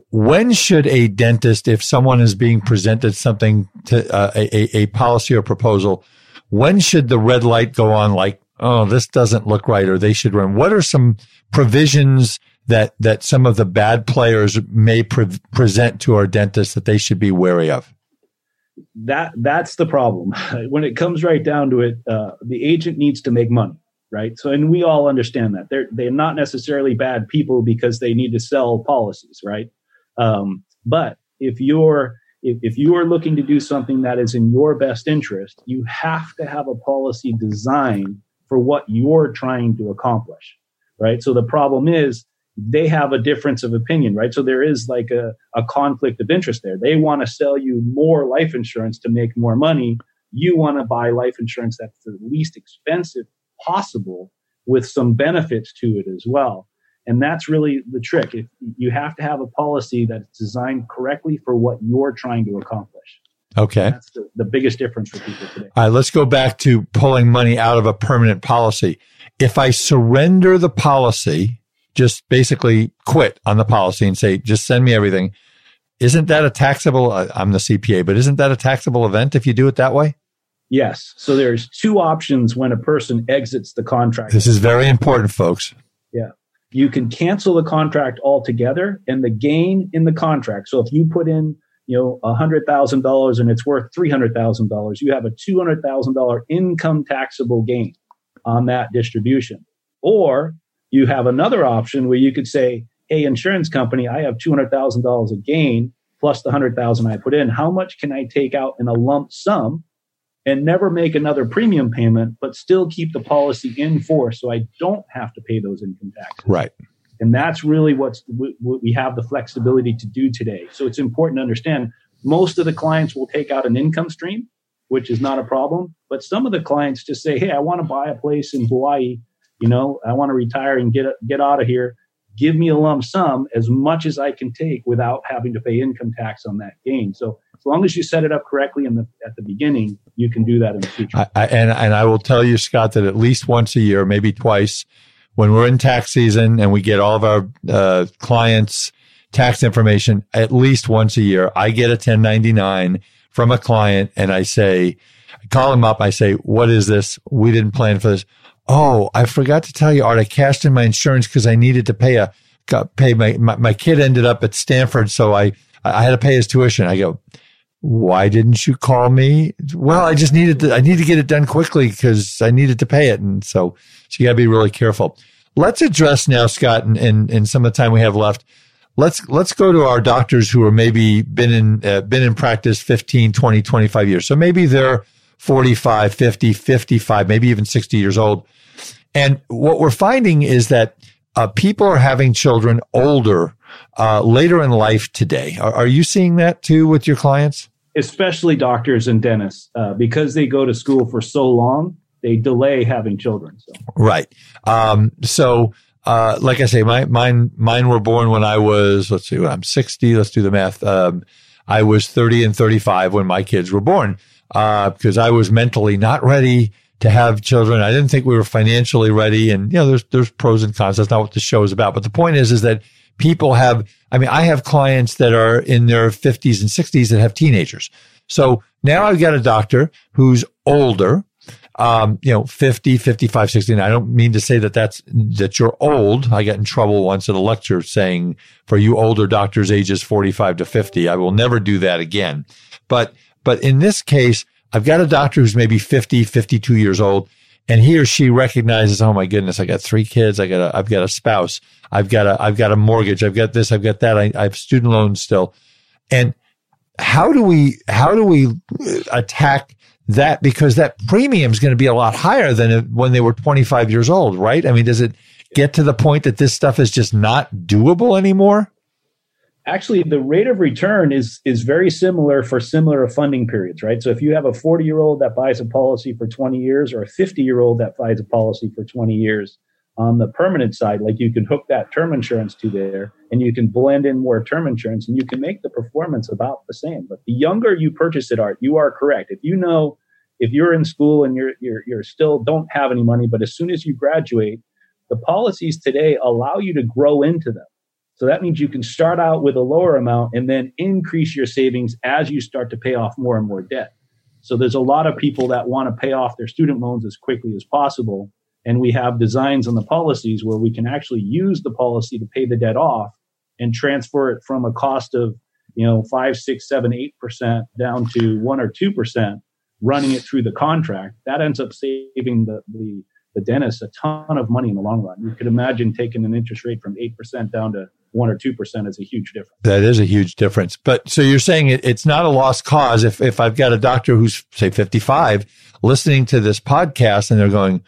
when should a dentist, if someone is being presented something to uh, a, a policy or proposal, when should the red light go on? Like, oh, this doesn't look right, or they should run. What are some provisions that that some of the bad players may pre- present to our dentists that they should be wary of? That that's the problem. when it comes right down to it, uh, the agent needs to make money, right? So, and we all understand that they're they're not necessarily bad people because they need to sell policies, right? Um, but if you're if, if you are looking to do something that is in your best interest, you have to have a policy designed for what you're trying to accomplish, right? So the problem is they have a difference of opinion, right? So there is like a, a conflict of interest there. They want to sell you more life insurance to make more money. You want to buy life insurance that's the least expensive possible with some benefits to it as well. And that's really the trick. If you have to have a policy that's designed correctly for what you're trying to accomplish. Okay. That's the, the biggest difference for people today. All right, let's go back to pulling money out of a permanent policy. If I surrender the policy, just basically quit on the policy and say, just send me everything, isn't that a taxable? I'm the CPA, but isn't that a taxable event if you do it that way? Yes. So there's two options when a person exits the contract. This is very important, folks. Yeah you can cancel the contract altogether and the gain in the contract. So if you put in, you know, $100,000 and it's worth $300,000, you have a $200,000 income taxable gain on that distribution. Or you have another option where you could say, Hey, insurance company, I have $200,000 of gain plus the 100,000 I put in. How much can I take out in a lump sum and never make another premium payment, but still keep the policy in force so I don't have to pay those income taxes. Right. And that's really what's what we have the flexibility to do today. So it's important to understand most of the clients will take out an income stream, which is not a problem. But some of the clients just say, Hey, I want to buy a place in Hawaii. You know, I want to retire and get, get out of here. Give me a lump sum as much as I can take without having to pay income tax on that gain. So as long as you set it up correctly in the, at the beginning, you can do that in the future. I, I, and, and I will tell you, Scott, that at least once a year, maybe twice, when we're in tax season and we get all of our uh, clients' tax information, at least once a year, I get a 1099 from a client and I say, I call him up. I say, what is this? We didn't plan for this. Oh, I forgot to tell you, Art, I cashed in my insurance because I needed to pay a, pay my, my, my kid ended up at Stanford. So I, I had to pay his tuition. I go, why didn't you call me? Well, I just needed to, I need to get it done quickly because I needed to pay it. And so, so you got to be really careful. Let's address now, Scott, and, and, and some of the time we have left. Let's, let's go to our doctors who are maybe been in, uh, been in practice 15, 20, 25 years. So maybe they're 45, 50, 55, maybe even 60 years old. And what we're finding is that uh, people are having children older uh, later in life today. Are, are, you seeing that too with your clients? Especially doctors and dentists, uh, because they go to school for so long, they delay having children. So. Right. Um, so, uh, like I say, my, mine, mine were born when I was, let's see, I'm 60. Let's do the math. Um, I was 30 and 35 when my kids were born, uh, because I was mentally not ready to have children. I didn't think we were financially ready. And, you know, there's, there's pros and cons. That's not what the show is about. But the point is, is that people have, I mean, I have clients that are in their 50s and 60s that have teenagers. So now I've got a doctor who's older, um, you know, 50, 55, 60. I don't mean to say that that's, that you're old. I got in trouble once at a lecture saying for you older doctors ages 45 to 50, I will never do that again. But, but in this case, I've got a doctor who's maybe 50, 52 years old and he or she recognizes, oh my goodness, I got three kids. I got a, I've got a spouse. I've got a, I've got a mortgage. I've got this. I've got that. I, I have student loans still. And how do we, how do we uh, attack that? Because that premium is going to be a lot higher than when they were 25 years old, right? I mean, does it get to the point that this stuff is just not doable anymore? Actually the rate of return is is very similar for similar funding periods right? So if you have a 40 year old that buys a policy for 20 years or a 50 year old that buys a policy for 20 years on the permanent side like you can hook that term insurance to there and you can blend in more term insurance and you can make the performance about the same. But the younger you purchase it art you are correct. If you know if you're in school and you're you're, you're still don't have any money but as soon as you graduate the policies today allow you to grow into them so that means you can start out with a lower amount and then increase your savings as you start to pay off more and more debt. So there's a lot of people that want to pay off their student loans as quickly as possible. And we have designs on the policies where we can actually use the policy to pay the debt off and transfer it from a cost of, you know, five, six, seven, eight percent down to one or two percent, running it through the contract. That ends up saving the, the, the dentist a ton of money in the long run. You could imagine taking an interest rate from 8% down to one or two percent is a huge difference. That is a huge difference. But so you're saying it, it's not a lost cause if if I've got a doctor who's say 55 listening to this podcast and they're going,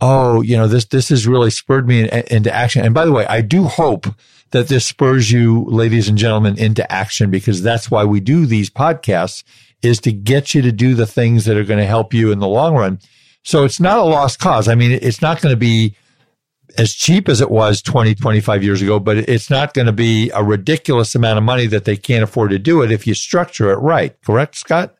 oh, you know this this has really spurred me in, into action. And by the way, I do hope that this spurs you, ladies and gentlemen, into action because that's why we do these podcasts is to get you to do the things that are going to help you in the long run. So it's not a lost cause. I mean, it's not going to be as cheap as it was 20, 25 years ago, but it's not going to be a ridiculous amount of money that they can't afford to do it if you structure it right. Correct, Scott?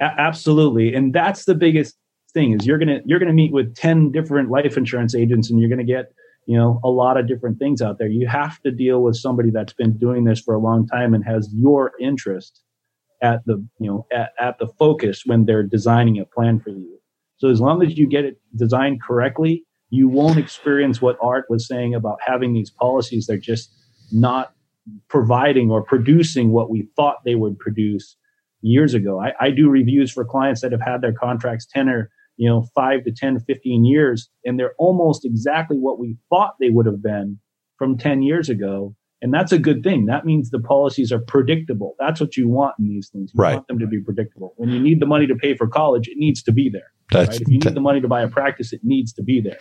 A- absolutely. And that's the biggest thing is you're going to, you're going to meet with 10 different life insurance agents and you're going to get, you know, a lot of different things out there. You have to deal with somebody that's been doing this for a long time and has your interest at the, you know, at, at the focus when they're designing a plan for you. So as long as you get it designed correctly, you won't experience what Art was saying about having these policies. They're just not providing or producing what we thought they would produce years ago. I, I do reviews for clients that have had their contracts 10 or, you know, five to 10, 15 years, and they're almost exactly what we thought they would have been from 10 years ago. And that's a good thing. That means the policies are predictable. That's what you want in these things. You right. want them to be predictable. When you need the money to pay for college, it needs to be there. That's, right? If you need the money to buy a practice, it needs to be there.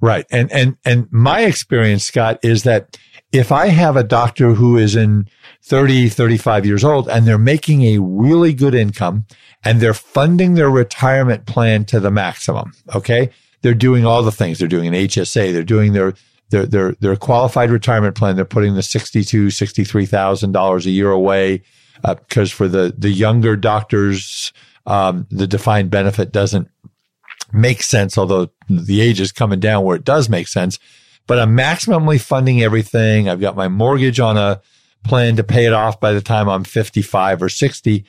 Right. And, and, and my experience, Scott, is that if I have a doctor who is in 30, 35 years old and they're making a really good income and they're funding their retirement plan to the maximum. Okay. They're doing all the things. They're doing an HSA. They're doing their, their, their, their qualified retirement plan. They're putting the $62, $63,000 a year away. Uh, because for the, the younger doctors, um, the defined benefit doesn't make sense, although the age is coming down where it does make sense. But I'm maximally funding everything. I've got my mortgage on a plan to pay it off by the time I'm 55 or 60.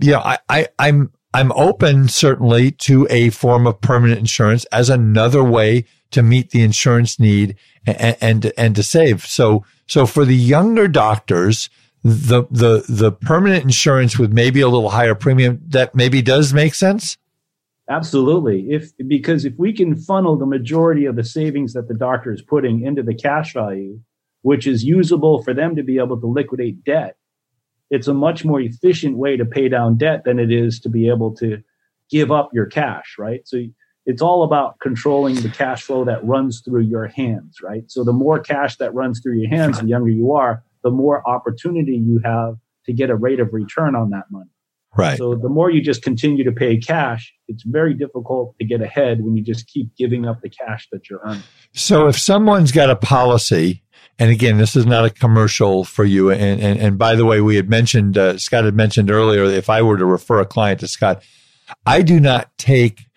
You know, I, I, I'm, I'm open certainly to a form of permanent insurance as another way to meet the insurance need and, and, and to save. So, so for the younger doctors, the the the permanent insurance with maybe a little higher premium that maybe does make sense? Absolutely. If because if we can funnel the majority of the savings that the doctor is putting into the cash value which is usable for them to be able to liquidate debt it's a much more efficient way to pay down debt than it is to be able to give up your cash right? So it's all about controlling the cash flow that runs through your hands right so the more cash that runs through your hands the younger you are the more opportunity you have to get a rate of return on that money. Right. So the more you just continue to pay cash, it's very difficult to get ahead when you just keep giving up the cash that you're earning. So if someone's got a policy, and again, this is not a commercial for you. And, and, and by the way, we had mentioned, uh, Scott had mentioned earlier, if I were to refer a client to Scott, I do not take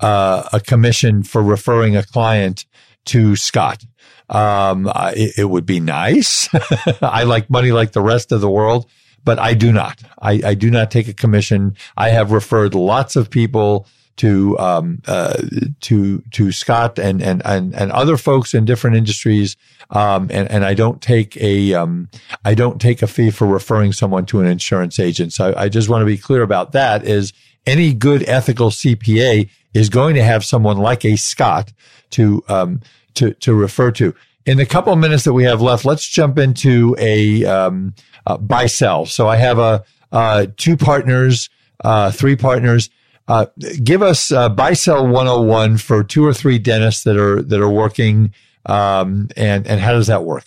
uh, a commission for referring a client to Scott. Um, it, it, would be nice. I like money like the rest of the world, but I do not. I, I do not take a commission. I have referred lots of people to um, uh, to to Scott and, and and and other folks in different industries. Um, and and I don't take a um, I don't take a fee for referring someone to an insurance agent. So I, I just want to be clear about that. Is any good ethical CPA is going to have someone like a Scott to um, to, to refer to. In the couple of minutes that we have left, let's jump into a, um, a buy sell. So I have a, uh, two partners, uh, three partners. Uh, give us uh, buy sell 101 for two or three dentists that are that are working, um, and and how does that work?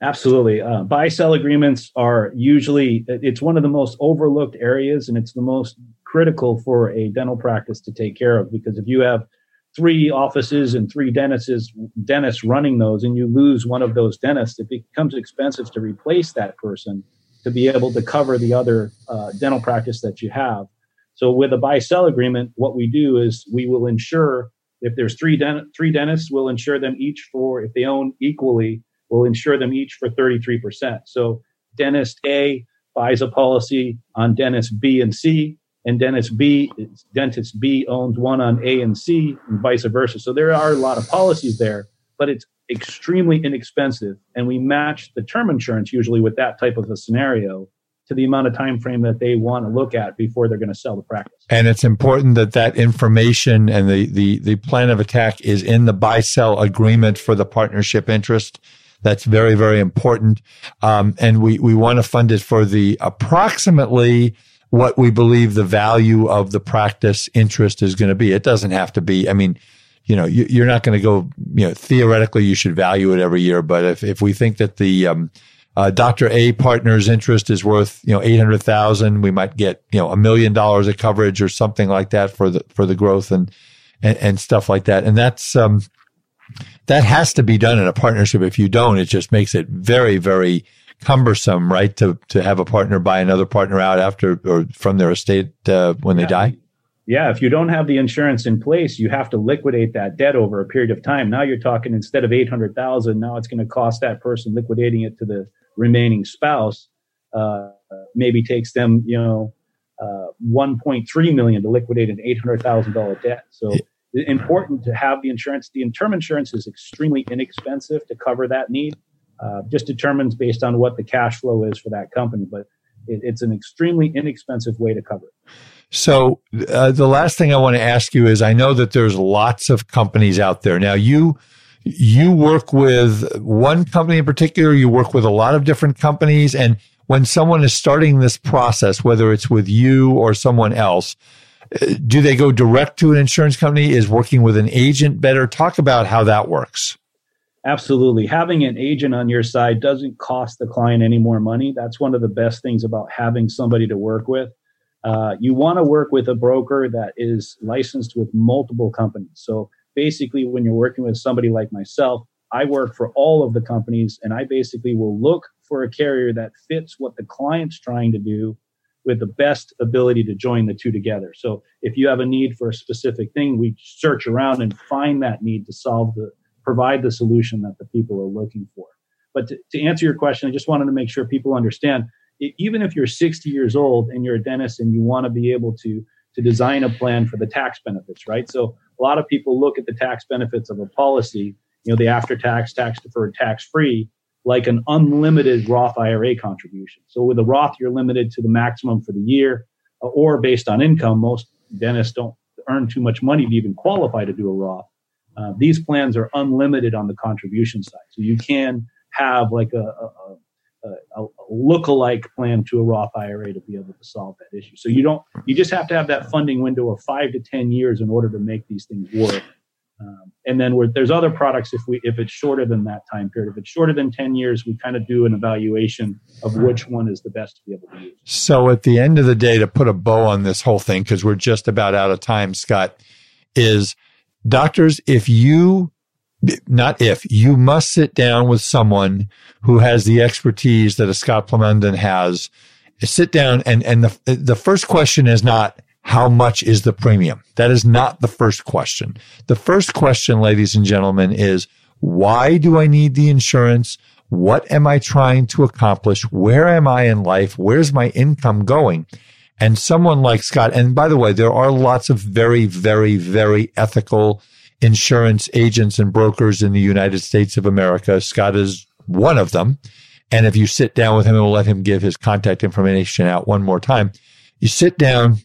Absolutely, uh, buy sell agreements are usually it's one of the most overlooked areas, and it's the most critical for a dental practice to take care of because if you have three offices and three dentists dentists running those and you lose one of those dentists it becomes expensive to replace that person to be able to cover the other uh, dental practice that you have. So with a buy sell agreement what we do is we will insure if there's three dent- three dentists we'll insure them each for if they own equally we'll insure them each for 33% so dentist a buys a policy on dentist b and c and dentist B, dentist B owns one on A and C, and vice versa. So there are a lot of policies there, but it's extremely inexpensive, and we match the term insurance usually with that type of a scenario to the amount of time frame that they want to look at before they're going to sell the practice. And it's important that that information and the the the plan of attack is in the buy sell agreement for the partnership interest That's very, very important. Um, and we, we want to fund it for the approximately what we believe the value of the practice interest is going to be. It doesn't have to be, I mean, you know, you, are not going to go, you know, theoretically you should value it every year. But if, if we think that the, um, uh, Dr. A partner's interest is worth, you know, 800,000, we might get, you know, a million dollars of coverage or something like that for the, for the growth and, and, and stuff like that. And that's, um, that has to be done in a partnership. If you don't, it just makes it very, very cumbersome, right? To, to have a partner buy another partner out after or from their estate, uh, when yeah. they die. Yeah. If you don't have the insurance in place, you have to liquidate that debt over a period of time. Now you're talking instead of 800,000, now it's going to cost that person liquidating it to the remaining spouse, uh, maybe takes them, you know, uh, 1.3 million to liquidate an $800,000 debt. So important to have the insurance. The term insurance is extremely inexpensive to cover that need. Uh, just determines based on what the cash flow is for that company, but it, it's an extremely inexpensive way to cover it. So uh, the last thing I want to ask you is, I know that there's lots of companies out there now. You you work with one company in particular. You work with a lot of different companies, and when someone is starting this process, whether it's with you or someone else, do they go direct to an insurance company? Is working with an agent better? Talk about how that works. Absolutely. Having an agent on your side doesn't cost the client any more money. That's one of the best things about having somebody to work with. Uh, you want to work with a broker that is licensed with multiple companies. So basically, when you're working with somebody like myself, I work for all of the companies and I basically will look for a carrier that fits what the client's trying to do with the best ability to join the two together. So if you have a need for a specific thing, we search around and find that need to solve the provide the solution that the people are looking for. But to, to answer your question, I just wanted to make sure people understand even if you're 60 years old and you're a dentist and you want to be able to to design a plan for the tax benefits, right? So a lot of people look at the tax benefits of a policy, you know, the after tax, tax deferred, tax free, like an unlimited Roth IRA contribution. So with a Roth, you're limited to the maximum for the year uh, or based on income. Most dentists don't earn too much money to even qualify to do a Roth. Uh, these plans are unlimited on the contribution side. So you can have like a, a, a, a look-alike plan to a Roth IRA to be able to solve that issue. So you don't, you just have to have that funding window of five to 10 years in order to make these things work. Um, and then there's other products if we if it's shorter than that time period. If it's shorter than 10 years, we kind of do an evaluation of which one is the best to be able to use. So at the end of the day, to put a bow on this whole thing, because we're just about out of time, Scott, is doctors, if you not if you must sit down with someone who has the expertise that a Scott Plamondon has. Sit down and and the the first question is not how much is the premium? That is not the first question. The first question, ladies and gentlemen, is why do I need the insurance? What am I trying to accomplish? Where am I in life? Where's my income going? And someone like Scott, and by the way, there are lots of very, very, very ethical insurance agents and brokers in the United States of America. Scott is one of them. And if you sit down with him and we'll let him give his contact information out one more time, you sit down,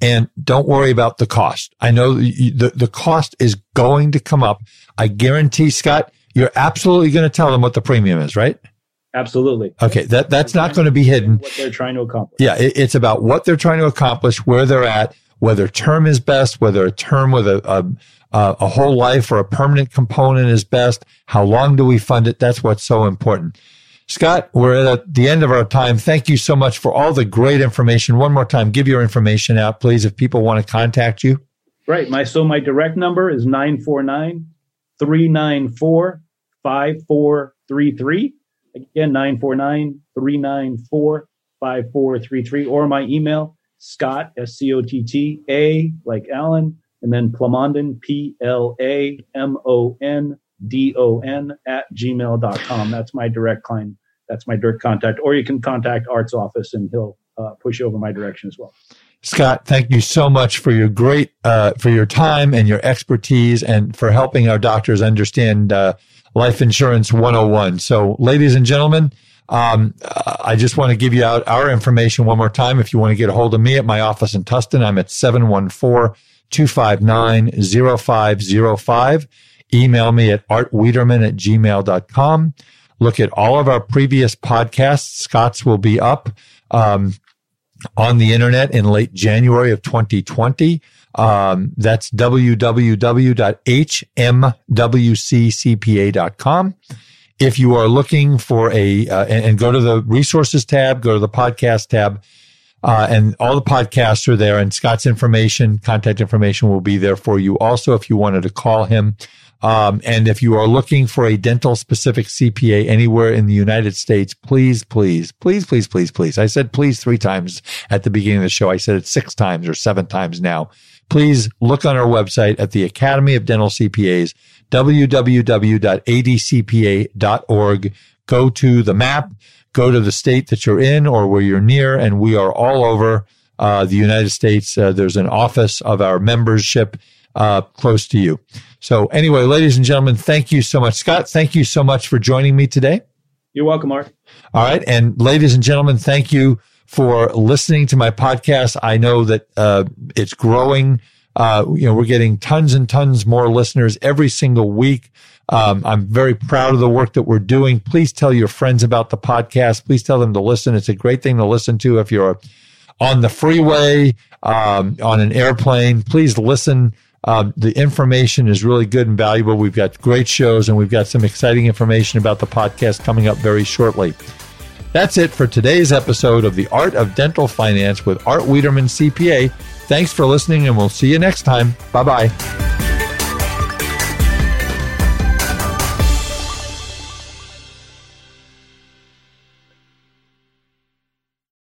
and don't worry about the cost. I know the, the cost is going to come up. I guarantee, Scott, you're absolutely going to tell them what the premium is, right? Absolutely. Okay. That, that's not going to be hidden. What they're trying to accomplish. Yeah. It, it's about what they're trying to accomplish, where they're at, whether term is best, whether a term with a, a, a whole life or a permanent component is best. How long do we fund it? That's what's so important. Scott, we're at the end of our time. Thank you so much for all the great information. One more time, give your information out, please, if people want to contact you. Right. My so my direct number is 949 394 5433. Again, 949 394 5433. Or my email, Scott, S C O T T A, like Alan, and then Plamondon, P L A M O N D-O-N at gmail.com. That's my direct client. That's my direct contact. Or you can contact Art's office and he'll uh, push you over my direction as well. Scott, thank you so much for your great, uh, for your time and your expertise and for helping our doctors understand, uh, life insurance 101. So ladies and gentlemen, um, I just want to give you out our information one more time. If you want to get a hold of me at my office in Tustin, I'm at 714 259 0505. email me at artwiederman at gmail.com. Look at all of our previous podcasts. Scott's will be up um, on the internet in late January of 2020. Um, that's www.hmwccpa.com. If you are looking for a, uh, and, and, go to the resources tab, go to the podcast tab, uh, and all the podcasts are there and Scott's information, contact information will be there for you. Also, if you wanted to call him, um, and if you are looking for a dental specific CPA anywhere in the United States, please, please, please, please, please, please. I said please three times at the beginning of the show. I said it six times or seven times now. Please look on our website at the Academy of Dental CPAs, www.adcpa.org. Go to the map, go to the state that you're in or where you're near, and we are all over uh, the United States. Uh, there's an office of our membership uh, close to you. So, anyway, ladies and gentlemen, thank you so much. Scott, thank you so much for joining me today. You're welcome, Mark. All right. And ladies and gentlemen, thank you for listening to my podcast. I know that uh, it's growing. Uh, you know, we're getting tons and tons more listeners every single week. Um, I'm very proud of the work that we're doing. Please tell your friends about the podcast. Please tell them to listen. It's a great thing to listen to if you're on the freeway, um, on an airplane. Please listen uh, the information is really good and valuable. We've got great shows and we've got some exciting information about the podcast coming up very shortly. That's it for today's episode of The Art of Dental Finance with Art Wiederman, CPA. Thanks for listening, and we'll see you next time. Bye bye.